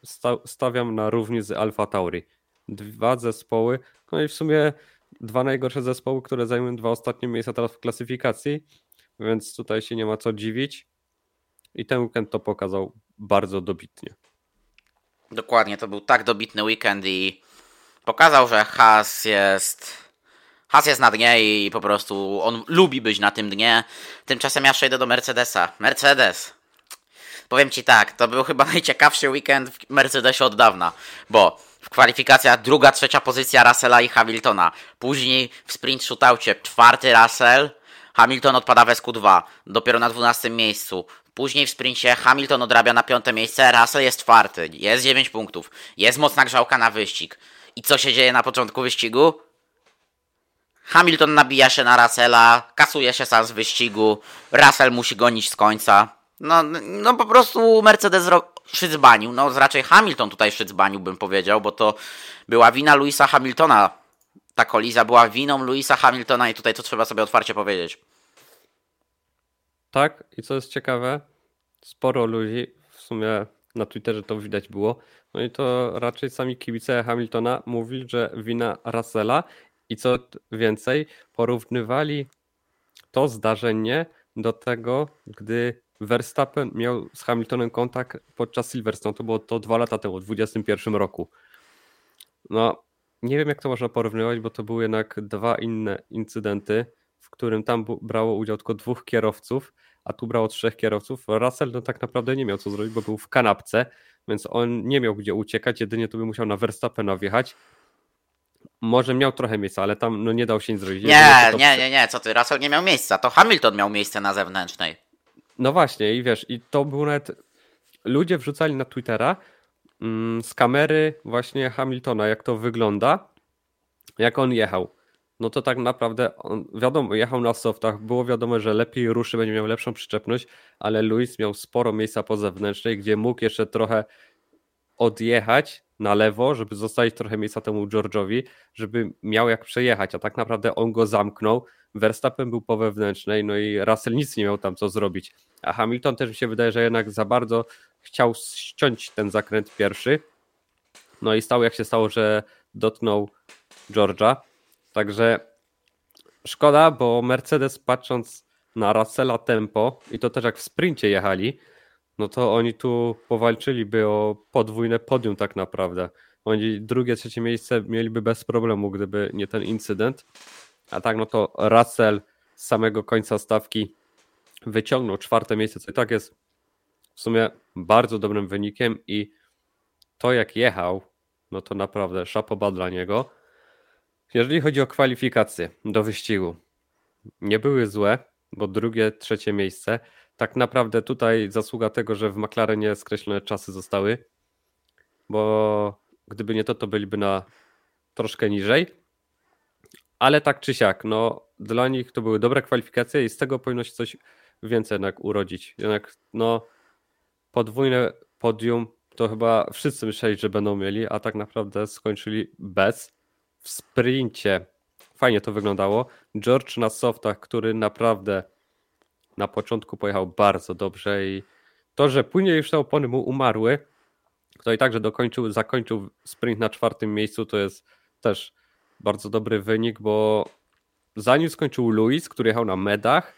stawiam na równi z Alfa Tauri. Dwa zespoły, no i w sumie dwa najgorsze zespoły, które zajmują dwa ostatnie miejsca teraz w klasyfikacji, więc tutaj się nie ma co dziwić. I ten weekend to pokazał bardzo dobitnie. Dokładnie, to był tak dobitny weekend i pokazał, że Haas jest. Haas jest na dnie i po prostu on lubi być na tym dnie. Tymczasem ja przejdę do Mercedesa. Mercedes. Powiem ci tak, to był chyba najciekawszy weekend w Mercedesie od dawna, bo w kwalifikacjach druga, trzecia pozycja Russella i Hamiltona. Później w sprint shootoutie czwarty Russell, Hamilton odpada w SQ2, dopiero na 12 miejscu. Później w sprincie Hamilton odrabia na piąte miejsce, Russell jest czwarty, jest 9 punktów, jest mocna grzałka na wyścig. I co się dzieje na początku wyścigu? Hamilton nabija się na Russella, kasuje się sam z wyścigu, Russell musi gonić z końca. No, no po prostu Mercedes szydzbanił. No raczej Hamilton tutaj szydzbanił bym powiedział, bo to była wina Louisa Hamiltona. Ta kolizja była winą Louisa Hamiltona i tutaj to trzeba sobie otwarcie powiedzieć. Tak, i co jest ciekawe, sporo ludzi, w sumie na Twitterze to widać było, no i to raczej sami kibice Hamiltona mówili, że wina Russella. I co więcej, porównywali to zdarzenie do tego, gdy Verstappen miał z Hamiltonem kontakt podczas Silverstone, to było to dwa lata temu, w 2021 roku. No, nie wiem jak to można porównywać, bo to były jednak dwa inne incydenty, w którym tam brało udział tylko dwóch kierowców, a tu brało trzech kierowców. Russell no tak naprawdę nie miał co zrobić, bo był w kanapce, więc on nie miał gdzie uciekać, jedynie to by musiał na Verstappena wjechać. Może miał trochę miejsca, ale tam no, nie dał się nic zrobić. Nie, nie, nie, nie, co ty, Russell nie miał miejsca, to Hamilton miał miejsce na zewnętrznej. No właśnie, i wiesz, i to był nawet. Ludzie wrzucali na Twittera mm, z kamery właśnie Hamiltona, jak to wygląda, jak on jechał. No to tak naprawdę, on, wiadomo, jechał na softach, było wiadomo, że lepiej ruszy, będzie miał lepszą przyczepność, ale Luis miał sporo miejsca po zewnętrznej, gdzie mógł jeszcze trochę odjechać na lewo, żeby zostawić trochę miejsca temu George'owi, żeby miał jak przejechać, a tak naprawdę on go zamknął. Verstappen był po wewnętrznej, no i Russell nic nie miał tam co zrobić. A Hamilton też mi się wydaje, że jednak za bardzo chciał ściąć ten zakręt pierwszy. No i stało jak się stało, że dotknął George'a. Także szkoda, bo Mercedes patrząc na Russella tempo i to też jak w sprincie jechali, no to oni tu powalczyliby o podwójne podium tak naprawdę. Oni drugie, trzecie miejsce mieliby bez problemu, gdyby nie ten incydent. A tak, no to Russell z samego końca stawki wyciągnął czwarte miejsce, co i tak jest w sumie bardzo dobrym wynikiem i to jak jechał, no to naprawdę szapoba dla niego. Jeżeli chodzi o kwalifikacje do wyścigu, nie były złe, bo drugie, trzecie miejsce. Tak naprawdę tutaj zasługa tego, że w McLarenie skreślone czasy zostały, bo gdyby nie to, to byliby na troszkę niżej. Ale tak czy siak, no dla nich to były dobre kwalifikacje i z tego powinno się coś więcej jednak urodzić. Jednak no podwójne podium to chyba wszyscy myśleli, że będą mieli, a tak naprawdę skończyli bez. W sprincie fajnie to wyglądało. George na softach, który naprawdę na początku pojechał bardzo dobrze i to, że później już te opony mu umarły, to i także dokończył, zakończył sprint na czwartym miejscu, to jest też bardzo dobry wynik, bo zanim skończył Luis, który jechał na medach,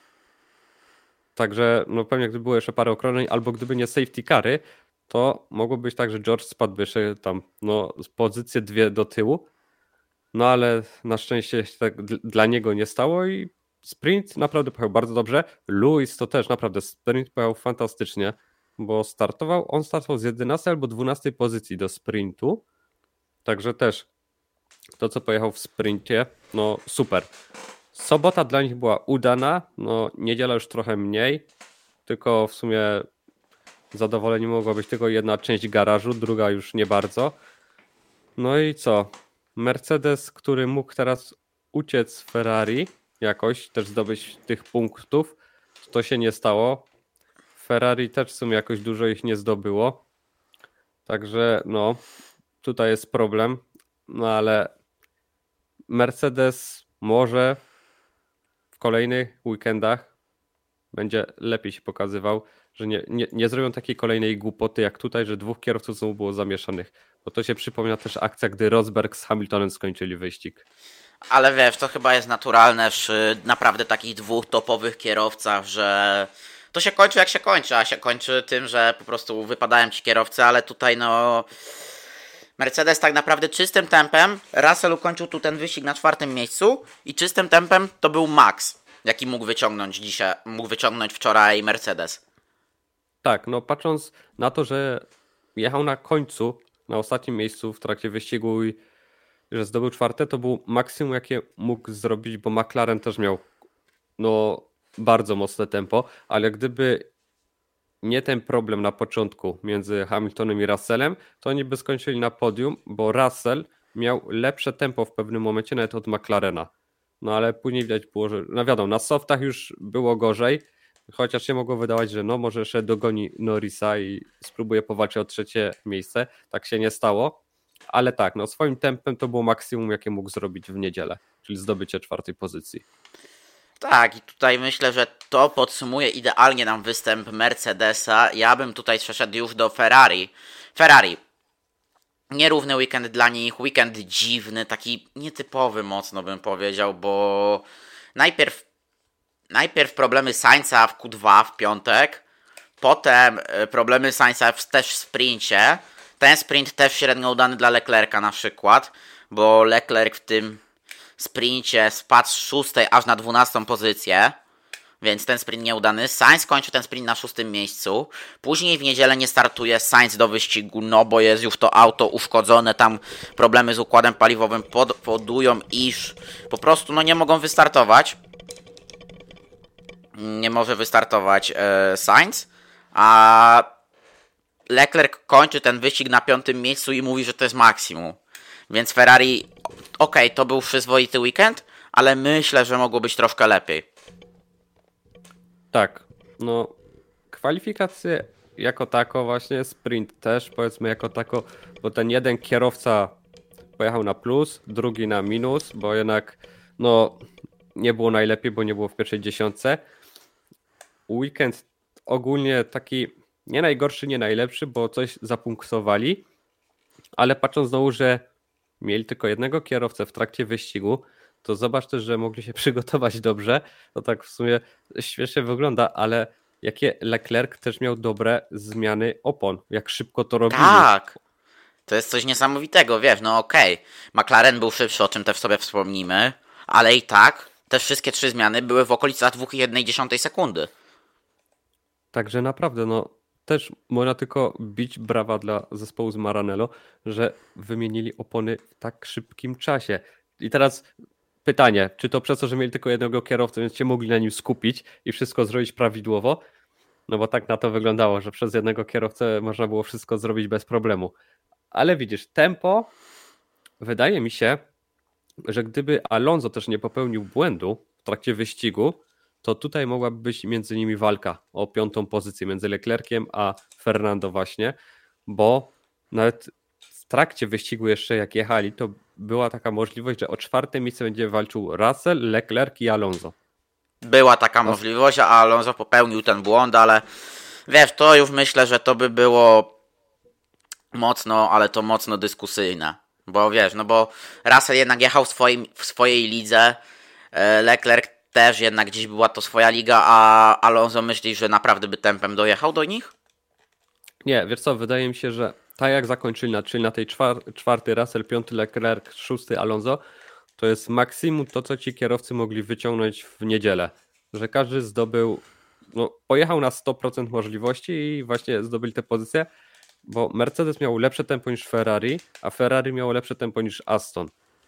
także no pewnie gdyby było jeszcze parę okrążeń, albo gdyby nie safety cary, to mogło być tak, że George spadłby jeszcze tam no, z pozycję dwie do tyłu, no ale na szczęście się tak dla niego nie stało i sprint naprawdę pojechał bardzo dobrze. Luis to też naprawdę sprint pojechał fantastycznie, bo startował, on startował z 11 albo 12 pozycji do sprintu, także też to, co pojechał w sprincie, no super. Sobota dla nich była udana, no niedziela już trochę mniej, tylko w sumie zadowoleni mogła być tylko jedna część garażu, druga już nie bardzo. No i co? Mercedes, który mógł teraz uciec Ferrari, jakoś też zdobyć tych punktów, to się nie stało. Ferrari też w sumie jakoś dużo ich nie zdobyło. Także no, tutaj jest problem. No ale Mercedes może w kolejnych weekendach będzie lepiej się pokazywał, że nie, nie, nie zrobią takiej kolejnej głupoty jak tutaj, że dwóch kierowców znowu było zamieszanych. Bo to się przypomina też akcja, gdy Rosberg z Hamiltonem skończyli wyścig. Ale wiesz, to chyba jest naturalne przy naprawdę takich dwóch topowych kierowcach, że to się kończy jak się kończy, a się kończy tym, że po prostu wypadają ci kierowcy, ale tutaj no Mercedes tak naprawdę czystym tempem, Russell ukończył tu ten wyścig na czwartym miejscu i czystym tempem to był Max, jaki mógł wyciągnąć dzisiaj, mógł wyciągnąć wczoraj Mercedes. Tak, no patrząc na to, że jechał na końcu, na ostatnim miejscu w trakcie wyścigu i że zdobył czwarte, to był maksimum, jakie mógł zrobić, bo McLaren też miał no bardzo mocne tempo, ale gdyby nie ten problem na początku między Hamiltonem i Russellem, to oni by skończyli na podium, bo Russell miał lepsze tempo w pewnym momencie nawet od McLarena. No ale później widać było, że no wiadomo, na softach już było gorzej, chociaż się mogło wydawać, że no może jeszcze dogoni Norrisa i spróbuje powalczyć o trzecie miejsce. Tak się nie stało, ale tak, no swoim tempem to było maksimum, jakie mógł zrobić w niedzielę, czyli zdobycie czwartej pozycji. Tak, i tutaj myślę, że to podsumuje idealnie nam występ Mercedesa. Ja bym tutaj przeszedł już do Ferrari. Ferrari. Nierówny weekend dla nich, weekend dziwny, taki nietypowy mocno bym powiedział, bo najpierw, najpierw problemy Sainza w Q2 w piątek, potem e, problemy Sainza też w sprincie. Ten sprint też średnio udany dla Leclerca na przykład, bo Leclerc w tym sprincie spadł z szóstej aż na dwunastą pozycję, więc ten sprint nieudany. Sainz kończy ten sprint na szóstym miejscu. Później w niedzielę nie startuje Sainz do wyścigu, no bo jest już to auto uszkodzone, tam problemy z układem paliwowym powodują, iż po prostu no nie mogą wystartować. Nie może wystartować e, Sainz, a Leclerc kończy ten wyścig na piątym miejscu i mówi, że to jest maksimum. Więc Ferrari, ok, to był przyzwoity weekend, ale myślę, że mogło być troszkę lepiej. Tak, no kwalifikacje jako tako właśnie, sprint też powiedzmy jako tako, bo ten jeden kierowca pojechał na plus, drugi na minus, bo jednak no nie było najlepiej, bo nie było w pierwszej dziesiątce. Weekend ogólnie taki nie najgorszy, nie najlepszy, bo coś zapunktowali, ale patrząc znowu, że mieli tylko jednego kierowcę w trakcie wyścigu, to zobacz też, że mogli się przygotować dobrze. To tak w sumie świetnie wygląda, ale jakie Leclerc też miał dobre zmiany opon, jak szybko to robili. Tak. To jest coś niesamowitego, wiesz, no okej. Okay. McLaren był szybszy, o czym też sobie wspomnimy, ale i tak te wszystkie trzy zmiany były w okolicach 2,1 sekundy. Także naprawdę, no też można tylko bić brawa dla zespołu z Maranello, że wymienili opony w tak szybkim czasie. I teraz pytanie, czy to przez to, że mieli tylko jednego kierowcę, więc się mogli na nim skupić i wszystko zrobić prawidłowo? No bo tak na to wyglądało, że przez jednego kierowcę można było wszystko zrobić bez problemu. Ale widzisz, tempo wydaje mi się, że gdyby Alonso też nie popełnił błędu w trakcie wyścigu, to tutaj mogłaby być między nimi walka o piątą pozycję między Leclerciem a Fernando właśnie, bo nawet w trakcie wyścigu jeszcze jak jechali, to była taka możliwość, że o czwarte miejsce będzie walczył Russell, Leclerc i Alonso. Była taka możliwość, a Alonso popełnił ten błąd, ale wiesz, to już myślę, że to by było mocno, ale to mocno dyskusyjne. Bo wiesz, no bo Russell jednak jechał w, swoim, w swojej lidze, e, Leclerc też jednak gdzieś była to swoja liga, a Alonso myśli, że naprawdę by tempem dojechał do nich? Nie, wiesz co, wydaje mi się, że tak jak zakończyli, na, czyli na tej czwar, czwarty Russell, piąty Leclerc, szósty Alonso, to jest maksimum to, co ci kierowcy mogli wyciągnąć w niedzielę. Że każdy zdobył, no, pojechał na 100% możliwości i właśnie zdobyli te pozycje, bo Mercedes miał lepsze tempo niż Ferrari, a Ferrari miało lepsze tempo niż Aston.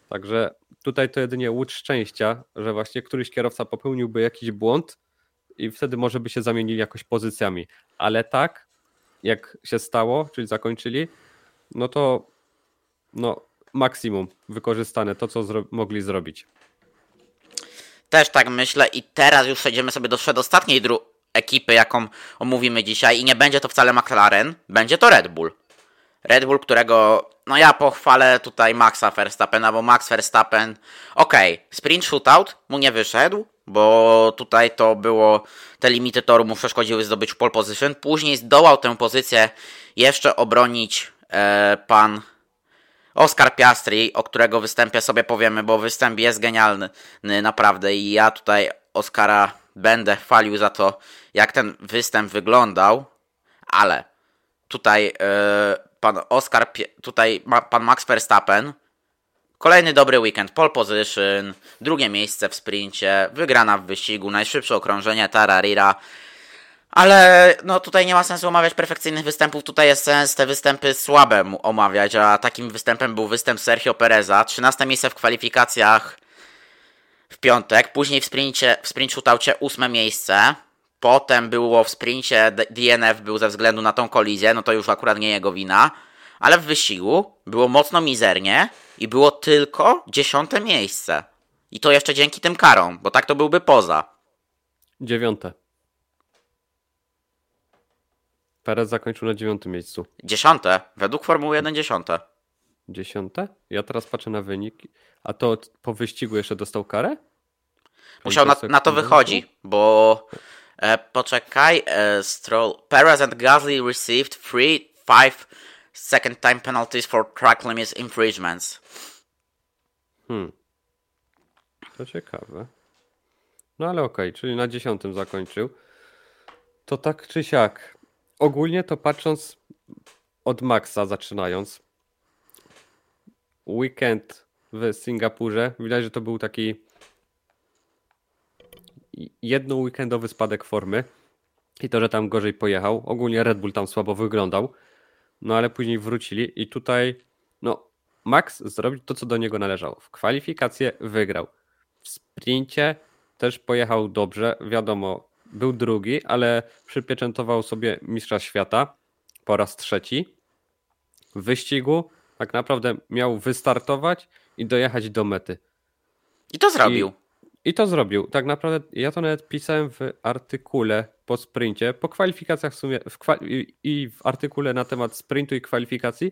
Także tutaj to jedynie łódź szczęścia, że właśnie któryś kierowca popełniłby jakiś błąd i wtedy może by się zamienili jakoś pozycjami. Ale tak, jak się stało, czyli zakończyli, no to no, maksimum wykorzystane to, co zro mogli zrobić. Też tak myślę i teraz już przejdziemy sobie do przedostatniej ekipy, jaką omówimy dzisiaj i nie będzie to wcale McLaren, będzie to Red Bull. Red Bull, którego no ja pochwalę tutaj Maxa Verstappena, bo Max Verstappen, okej, okay, sprint shootout mu nie wyszedł, bo tutaj to było, te limity toru mu przeszkodziły zdobyć pole position. Później zdołał tę pozycję jeszcze obronić e, pan Oscar Piastri, o którego występie sobie powiemy, bo występ jest genialny naprawdę i ja tutaj Oscara będę chwalił za to, jak ten występ wyglądał, ale tutaj e, pan Oscar, tutaj pan Max Verstappen Kolejny dobry weekend, pole position, drugie miejsce w sprincie, wygrana w wyścigu, najszybsze okrążenie, tararira. Ale no tutaj nie ma sensu omawiać perfekcyjnych występów, tutaj jest sens te występy słabe omawiać, a takim występem był występ Sergio Pereza, 13 miejsce w kwalifikacjach w piątek, później w sprincie, w sprint shootoutie 8 miejsce, potem było w sprincie DNF był ze względu na tą kolizję, no to już akurat nie jego wina, ale w wyścigu było mocno mizernie, i było tylko dziesiąte miejsce. I to jeszcze dzięki tym karom, bo tak to byłby poza. Dziewiąte. Perez zakończył na dziewiątym miejscu. Dziesiąte. Według Formuły 1 dziesiąte. Dziesiąte? Ja teraz patrzę na wyniki. A to po wyścigu jeszcze dostał karę? Musiał na, na to wychodzi, bo e, poczekaj. E, Stroll. Perez and Gasly received free five second time penalties for track limits infringements. Hmm. To ciekawe. No ale okej, okay, czyli na dziesiątym zakończył. To tak czy siak. Ogólnie to patrząc od Maxa zaczynając. Weekend w Singapurze. Widać, że to był taki jedno weekendowy spadek formy. I to, że tam gorzej pojechał. Ogólnie Red Bull tam słabo wyglądał no ale później wrócili i tutaj no Max zrobił to, co do niego należało. W kwalifikację wygrał. W sprincie też pojechał dobrze, wiadomo, był drugi, ale przypieczętował sobie mistrza świata po raz trzeci. W wyścigu tak naprawdę miał wystartować i dojechać do mety. I to zrobił. I, i to zrobił. Tak naprawdę ja to nawet pisałem w artykule po sprincie, po kwalifikacjach w sumie w i w artykule na temat sprintu i kwalifikacji,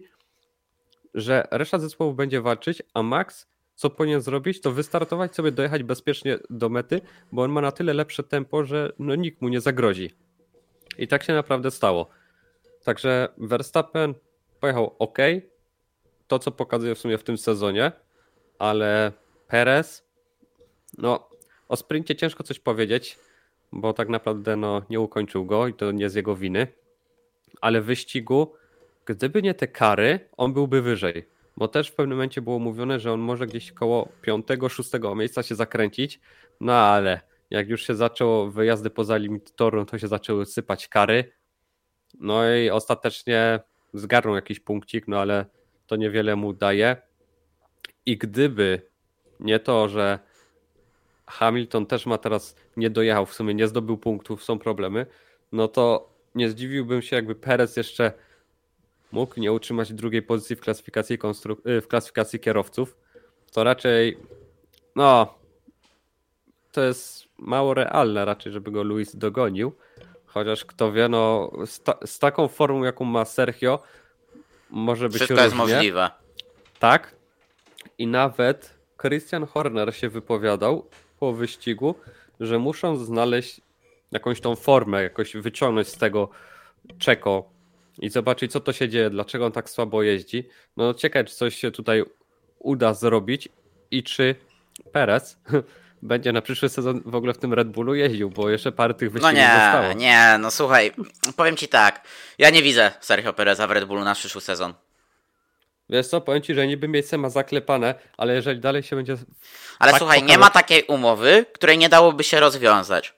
że reszta zespołu będzie walczyć, a Max co powinien zrobić, to wystartować sobie, dojechać bezpiecznie do mety, bo on ma na tyle lepsze tempo, że no, nikt mu nie zagrozi. I tak się naprawdę stało. Także Verstappen pojechał ok, to co pokazuje w sumie w tym sezonie, ale Perez, no o sprincie ciężko coś powiedzieć bo tak naprawdę no, nie ukończył go i to nie z jego winy. Ale w wyścigu, gdyby nie te kary, on byłby wyżej. Bo też w pewnym momencie było mówione, że on może gdzieś koło 5-6 miejsca się zakręcić. No ale jak już się zaczęło wyjazdy poza limit toru, to się zaczęły sypać kary. No i ostatecznie zgarnął jakiś punkcik, no ale to niewiele mu daje. I gdyby nie to, że Hamilton też ma teraz, nie dojechał, w sumie nie zdobył punktów, są problemy, no to nie zdziwiłbym się, jakby Perez jeszcze mógł nie utrzymać drugiej pozycji w klasyfikacji, konstru- y, w klasyfikacji kierowców. To raczej, no, to jest mało realne raczej, żeby go Luis dogonił. Chociaż kto wie, no, z, ta, z taką formą, jaką ma Sergio, może być Wszystko różnie. jest możliwe. Tak. I nawet Christian Horner się wypowiadał po wyścigu, że muszą znaleźć jakąś tą formę, jakoś wyciągnąć z tego Czeko i zobaczyć, co to się dzieje, dlaczego on tak słabo jeździ. No ciekawe, czy coś się tutaj uda zrobić i czy Perez będzie na przyszły sezon w ogóle w tym Red Bullu jeździł, bo jeszcze parę tych No wyścigów nie, zostało. nie, no słuchaj, powiem ci tak. Ja nie widzę Sergio Pereza w Red Bullu na przyszły sezon. Wiesz co, powiem ci, że niby miejsce ma zaklepane, ale jeżeli dalej się będzie... Ale Tak słuchaj, nie pokazać- ma takiej umowy, której nie dałoby się rozwiązać.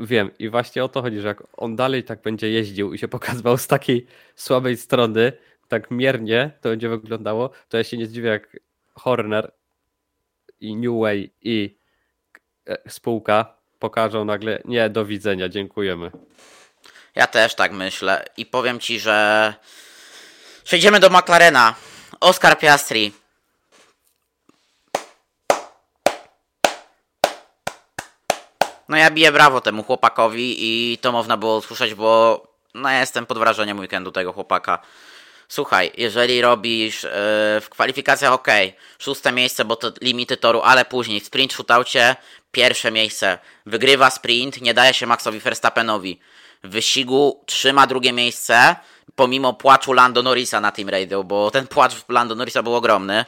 Wiem i właśnie o to chodzi, że jak on dalej tak będzie jeździł i się pokazywał z takiej słabej strony, tak miernie to będzie wyglądało, to ja się nie zdziwię jak Horner i New Way i e, spółka pokażą nagle, nie, do widzenia, dziękujemy. Ja też tak myślę i powiem ci, że przejdziemy do McLarena. Oscar Piastri. No ja biję brawo temu chłopakowi i to można było usłyszeć, bo no ja jestem pod wrażeniem weekendu tego chłopaka. Słuchaj, jeżeli robisz yy, w kwalifikacjach ok, szóste miejsce, bo to limity toru, ale później w sprint shootoucie pierwsze miejsce, wygrywa sprint, nie daje się Maxowi Verstappenowi. W wyścigu trzyma drugie miejsce, pomimo płaczu Lando Norrisa na Team Radio, bo ten płacz Lando Norrisa był ogromny.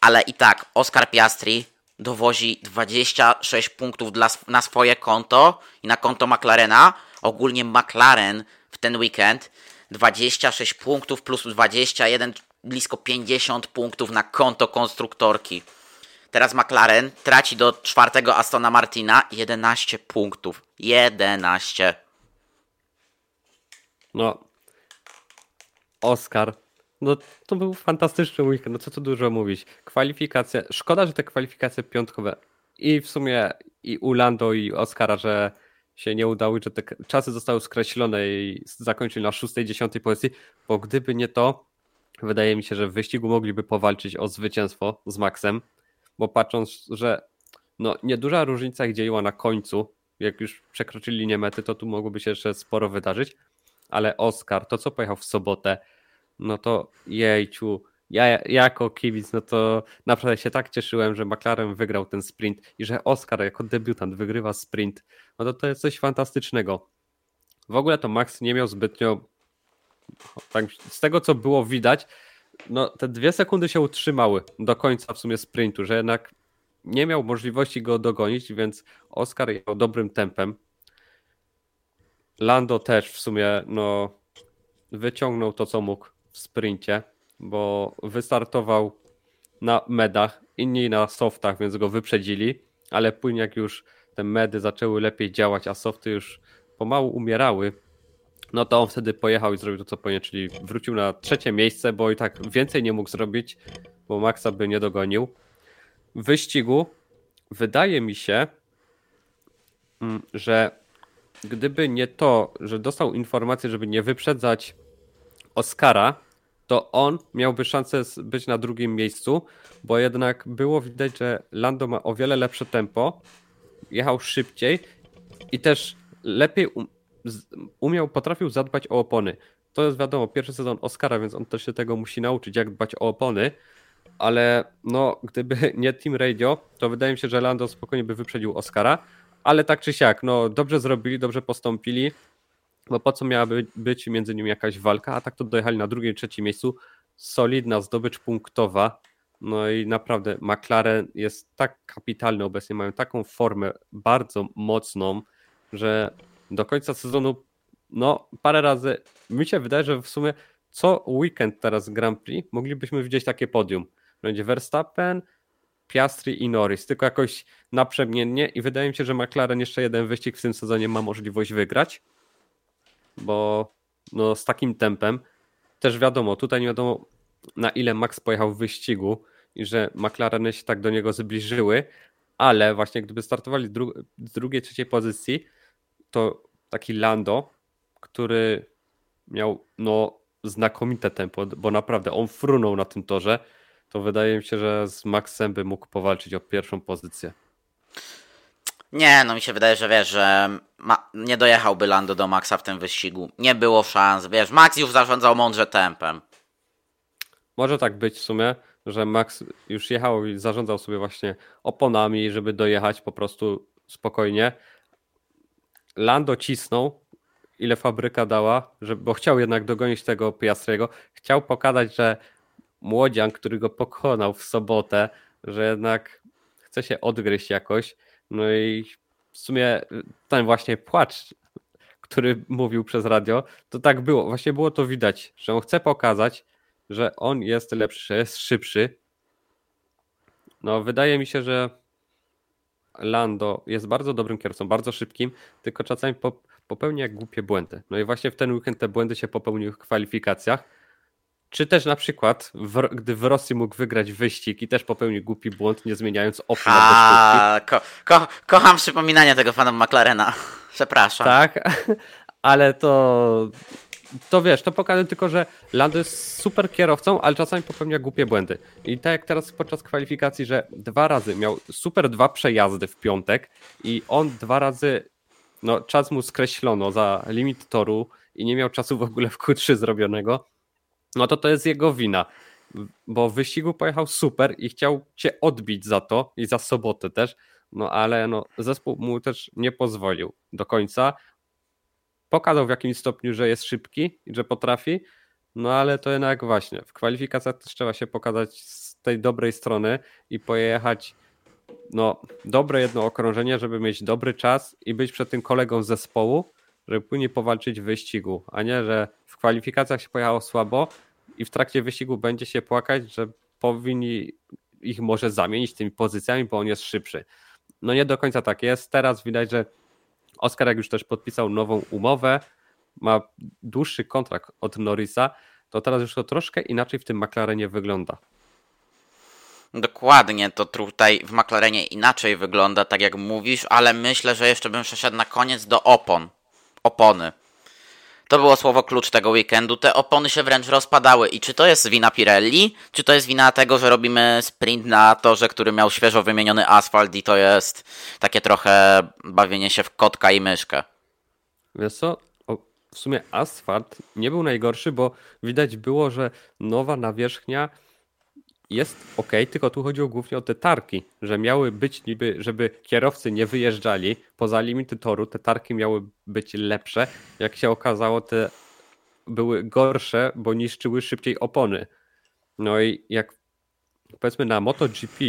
Ale i tak, Oscar Piastri dowozi 26 punktów dla, na swoje konto i na konto McLarena. Ogólnie McLaren w ten weekend 26 punktów plus 21, blisko 50 punktów na konto konstruktorki. Teraz McLaren traci do czwartego Astona Martina 11 punktów. 11. No, Oscar, no to był fantastyczny weekend, no co tu dużo mówić. Kwalifikacje, szkoda, że te kwalifikacje piątkowe i w sumie i u Lando i Oscara, że się nie udały, że te czasy zostały skreślone i zakończyli na szóstej, dziesiątej pozycji, bo gdyby nie to, wydaje mi się, że w wyścigu mogliby powalczyć o zwycięstwo z Maxem, bo patrząc, że no nieduża różnica ich dzieliła na końcu, jak już przekroczyli linię mety, to tu mogłoby się jeszcze sporo wydarzyć, ale Oscar, to co pojechał w sobotę, no to jejciu, ja jako kibic, no to naprawdę się tak cieszyłem, że McLaren wygrał ten sprint i że Oscar jako debiutant wygrywa sprint, no to to jest coś fantastycznego. W ogóle to Max nie miał zbytnio, tak z tego co było widać, no te dwie sekundy się utrzymały do końca w sumie sprintu, że jednak nie miał możliwości go dogonić, więc Oscar jechał dobrym tempem. Lando też w sumie no, wyciągnął to, co mógł w sprincie, bo wystartował na medach, inni na softach, więc go wyprzedzili, ale później jak już te medy zaczęły lepiej działać, a softy już pomału umierały, no to on wtedy pojechał i zrobił to, co powinien, czyli wrócił na trzecie miejsce, bo i tak więcej nie mógł zrobić, bo Maxa by nie dogonił. W wyścigu wydaje mi się, mm, że gdyby nie to, że dostał informację, żeby nie wyprzedzać Oscara, to on miałby szansę być na drugim miejscu, bo jednak było widać, że Lando ma o wiele lepsze tempo, jechał szybciej i też lepiej um, umiał, potrafił zadbać o opony. To jest wiadomo, pierwszy sezon Oscara, więc on też się tego musi nauczyć, jak dbać o opony, ale no, gdyby nie Team Radio, to wydaje mi się, że Lando spokojnie by wyprzedził Oscara, ale tak czy siak, no dobrze zrobili, dobrze postąpili, bo po co miałaby być między nimi jakaś walka, a tak to dojechali na drugim, trzecim miejscu, solidna zdobycz punktowa, no i naprawdę McLaren jest tak kapitalny obecnie, mają taką formę bardzo mocną, że do końca sezonu, no parę razy, mi się wydaje, że w sumie co weekend teraz Grand Prix moglibyśmy widzieć takie podium. Będzie Verstappen, Piastri i Norris, tylko jakoś naprzemiennie i wydaje mi się, że McLaren jeszcze jeden wyścig w tym sezonie ma możliwość wygrać, bo no z takim tempem też wiadomo, tutaj nie wiadomo na ile Max pojechał w wyścigu i że McLareny się tak do niego zbliżyły, ale właśnie gdyby startowali dru- z drugiej, trzeciej pozycji, to taki Lando, który miał no znakomite tempo, bo naprawdę on frunął na tym torze, to wydaje mi się, że z Maxem by mógł powalczyć o pierwszą pozycję. Nie, no mi się wydaje, że wiesz, że ma, nie dojechałby Lando do Maxa w tym wyścigu. Nie było szans, wiesz, Max już zarządzał mądrze tempem. może tak być w sumie, że Max już jechał i zarządzał sobie właśnie oponami, żeby dojechać po prostu spokojnie. Lando cisnął, ile fabryka dała, żeby, bo chciał jednak dogonić tego Piastriego. Chciał pokazać, że młodzian, który go pokonał w sobotę, że jednak chce się odgryźć jakoś. No i w sumie ten właśnie płacz, który mówił przez radio, to tak było. Właśnie było to widać, że on chce pokazać, że on jest lepszy, jest szybszy. No, wydaje mi się, że Lando jest bardzo dobrym kierowcą, bardzo szybkim, tylko czasami popełnia głupie błędy. No i właśnie w ten weekend te błędy się popełniły w kwalifikacjach. Czy też na przykład, w, gdy w Rosji mógł wygrać wyścig i też popełnił głupi błąd, nie zmieniając opon na ko, ko, Kocham przypominanie tego fanom McLarena. Przepraszam. Tak, ale to to wiesz, to pokazuje tylko, że Lando jest super kierowcą, ale czasami popełnia głupie błędy. I tak jak teraz podczas kwalifikacji, że dwa razy miał super dwa przejazdy w piątek i on dwa razy, no czas mu skreślono za limit toru i nie miał czasu w ogóle w Q3 zrobionego, no to to jest jego wina. Bo w wyścigu pojechał super i chciał cię odbić za to i za sobotę też, no ale no, zespół mu też nie pozwolił do końca, pokazał w jakimś stopniu, że jest szybki i że potrafi, no ale to jednak właśnie w kwalifikacjach też trzeba się pokazać z tej dobrej strony i pojechać no, dobre jedno okrążenie, żeby mieć dobry czas i być przed tym kolegą z zespołu, żeby później powalczyć w wyścigu, a nie, że w kwalifikacjach się pojechało słabo i w trakcie wyścigu będzie się płakać, że powinni ich może zamienić tymi pozycjami, bo on jest szybszy. No nie do końca tak jest. Teraz widać, że Oscar jak już też podpisał nową umowę, ma dłuższy kontrakt od Norrisa, to teraz już to troszkę inaczej w tym McLarenie wygląda. Dokładnie, to tutaj w McLarenie inaczej wygląda, tak jak mówisz, ale myślę, że jeszcze bym przeszedł na koniec do opon. Opony. To było słowo klucz tego weekendu. Te opony się wręcz rozpadały. I czy to jest wina Pirelli, czy to jest wina tego, że robimy sprint na torze, który miał świeżo wymieniony asfalt i to jest takie trochę bawienie się w kotka i myszkę? Wiesz co? w sumie asfalt nie był najgorszy, bo widać było, że nowa nawierzchnia jest ok, tylko tu chodziło głównie o te tarki, że miały być niby, żeby kierowcy nie wyjeżdżali poza limity toru, te tarki miały być lepsze. Jak się okazało, te były gorsze, bo niszczyły szybciej opony. No i jak powiedzmy na MotoGP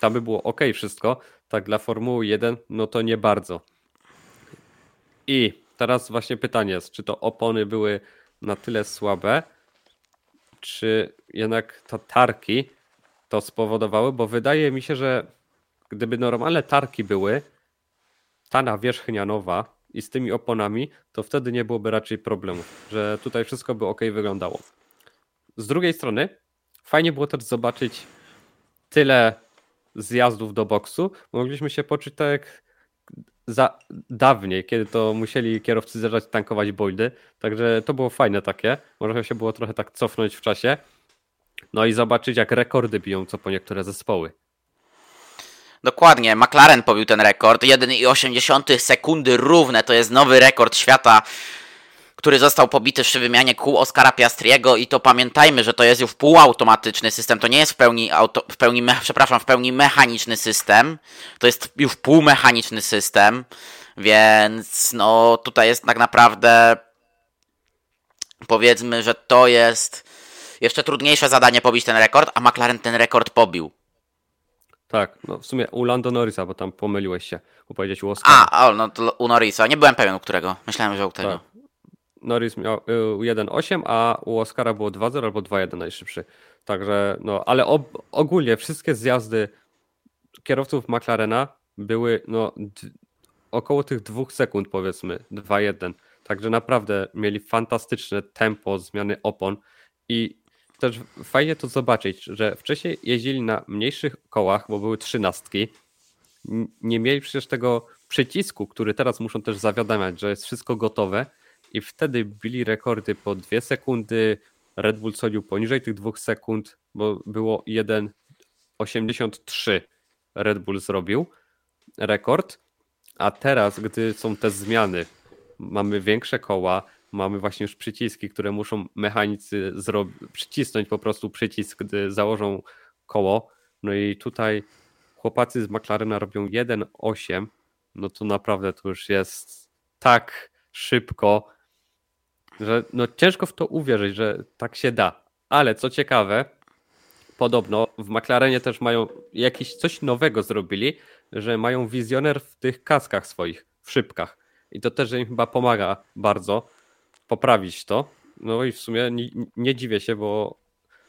tam by było ok wszystko, tak dla Formuły 1 no to nie bardzo. I teraz właśnie pytanie jest, czy to opony były na tyle słabe, czy jednak to tarki to spowodowały, bo wydaje mi się, że gdyby normalne tarki były, ta nawierzchnia nowa i z tymi oponami, to wtedy nie byłoby raczej problemów, że tutaj wszystko by ok wyglądało. Z drugiej strony, fajnie było też zobaczyć tyle zjazdów do boksu. Mogliśmy się poczuć tak jak za dawniej, kiedy to musieli kierowcy zacząć tankować boildy. Także to było fajne takie. Można się było trochę tak cofnąć w czasie. No i zobaczyć, jak rekordy biją co po niektóre zespoły. Dokładnie, McLaren pobił ten rekord. 1,8 sekundy równe to jest nowy rekord świata który został pobity przy wymianie kół Oscara Piastriego i to pamiętajmy, że to jest już półautomatyczny system, to nie jest w pełni, auto, w pełni me, przepraszam, w pełni mechaniczny system, to jest już półmechaniczny system, więc no tutaj jest tak naprawdę powiedzmy, że to jest jeszcze trudniejsze zadanie pobić ten rekord, a McLaren ten rekord pobił. Tak, no w sumie u Lando Norrisa, bo tam pomyliłeś się, powiedzieć u Oscara. A, o, no to u Norrisa, nie byłem pewien u którego, myślałem, że u tego. Tak. Norris miał 1.8, y, a u Oscara było 2.0 albo 2.1 najszybszy. Także, no, ale ob, ogólnie wszystkie zjazdy kierowców McLarena były no, około tych dwóch sekund, powiedzmy, 2.1. Także naprawdę mieli fantastyczne tempo zmiany opon i też fajnie to zobaczyć, że wcześniej jeździli na mniejszych kołach, bo były trzynastki. Nie mieli przecież tego przycisku, który teraz muszą też zawiadamiać, że jest wszystko gotowe i wtedy bili rekordy po 2 sekundy. Red Bull chodził poniżej tych 2 sekund, bo było 1,83 Red Bull zrobił rekord. A teraz, gdy są te zmiany, mamy większe koła, mamy właśnie już przyciski, które muszą mechanicy przycisnąć po prostu przycisk, gdy założą koło. No i tutaj chłopacy z McLarena robią 1.8, no to naprawdę to już jest tak szybko, że no ciężko w to uwierzyć, że tak się da. Ale co ciekawe, podobno w McLarenie też mają jakiś coś nowego zrobili, że mają wizjoner w tych kaskach swoich, w szybkach. I to też im chyba pomaga bardzo poprawić to. No i w sumie nie, nie dziwię się, bo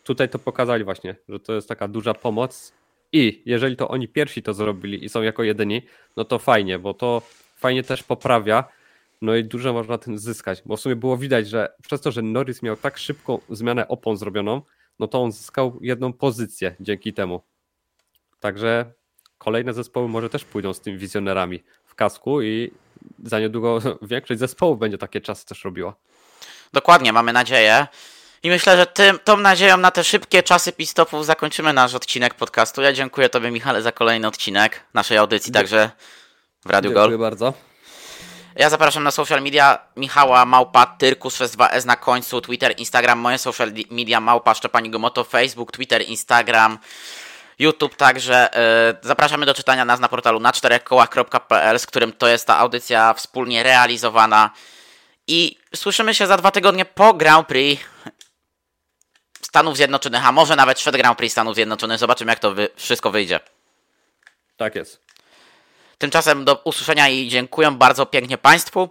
tutaj to pokazali właśnie, że to jest taka duża pomoc. I jeżeli to oni pierwsi to zrobili i są jako jedyni, no to fajnie, bo to fajnie też poprawia. No i dużo można tym zyskać, bo w sumie było widać, że przez to, że Norris miał tak szybką zmianę opon zrobioną, no to on zyskał jedną pozycję dzięki temu. Także kolejne zespoły może też pójdą z tymi wizjonerami w kasku i za niedługo większość zespołów będzie takie czasy też robiła. Dokładnie, mamy nadzieję. I myślę, że tym, tą nadzieją na te szybkie czasy pistopów zakończymy nasz odcinek podcastu. Ja dziękuję Tobie, Michale, za kolejny odcinek naszej audycji, także w Radio Gol. Dziękuję bardzo. Ja zapraszam na social media Michała Małpa Tyrkus 62S na końcu, Twitter, Instagram, moje social media Małpa Szczepanigo Moto, Facebook, Twitter, Instagram, YouTube także. Yy, zapraszamy do czytania nas na portalu na czterechkołach.pl, z którym to jest ta audycja wspólnie realizowana. I słyszymy się za dwa tygodnie po Grand Prix Stanów Zjednoczonych, a może nawet przed Grand Prix Stanów Zjednoczonych. Zobaczymy, jak to wy wszystko wyjdzie. Tak jest. Tymczasem do usłyszenia i dziękuję bardzo pięknie Państwu.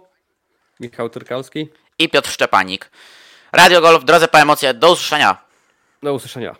Michał Turkowski i Piotr Szczepanik. Radio Golf, drodze po emocje, do usłyszenia. Do usłyszenia.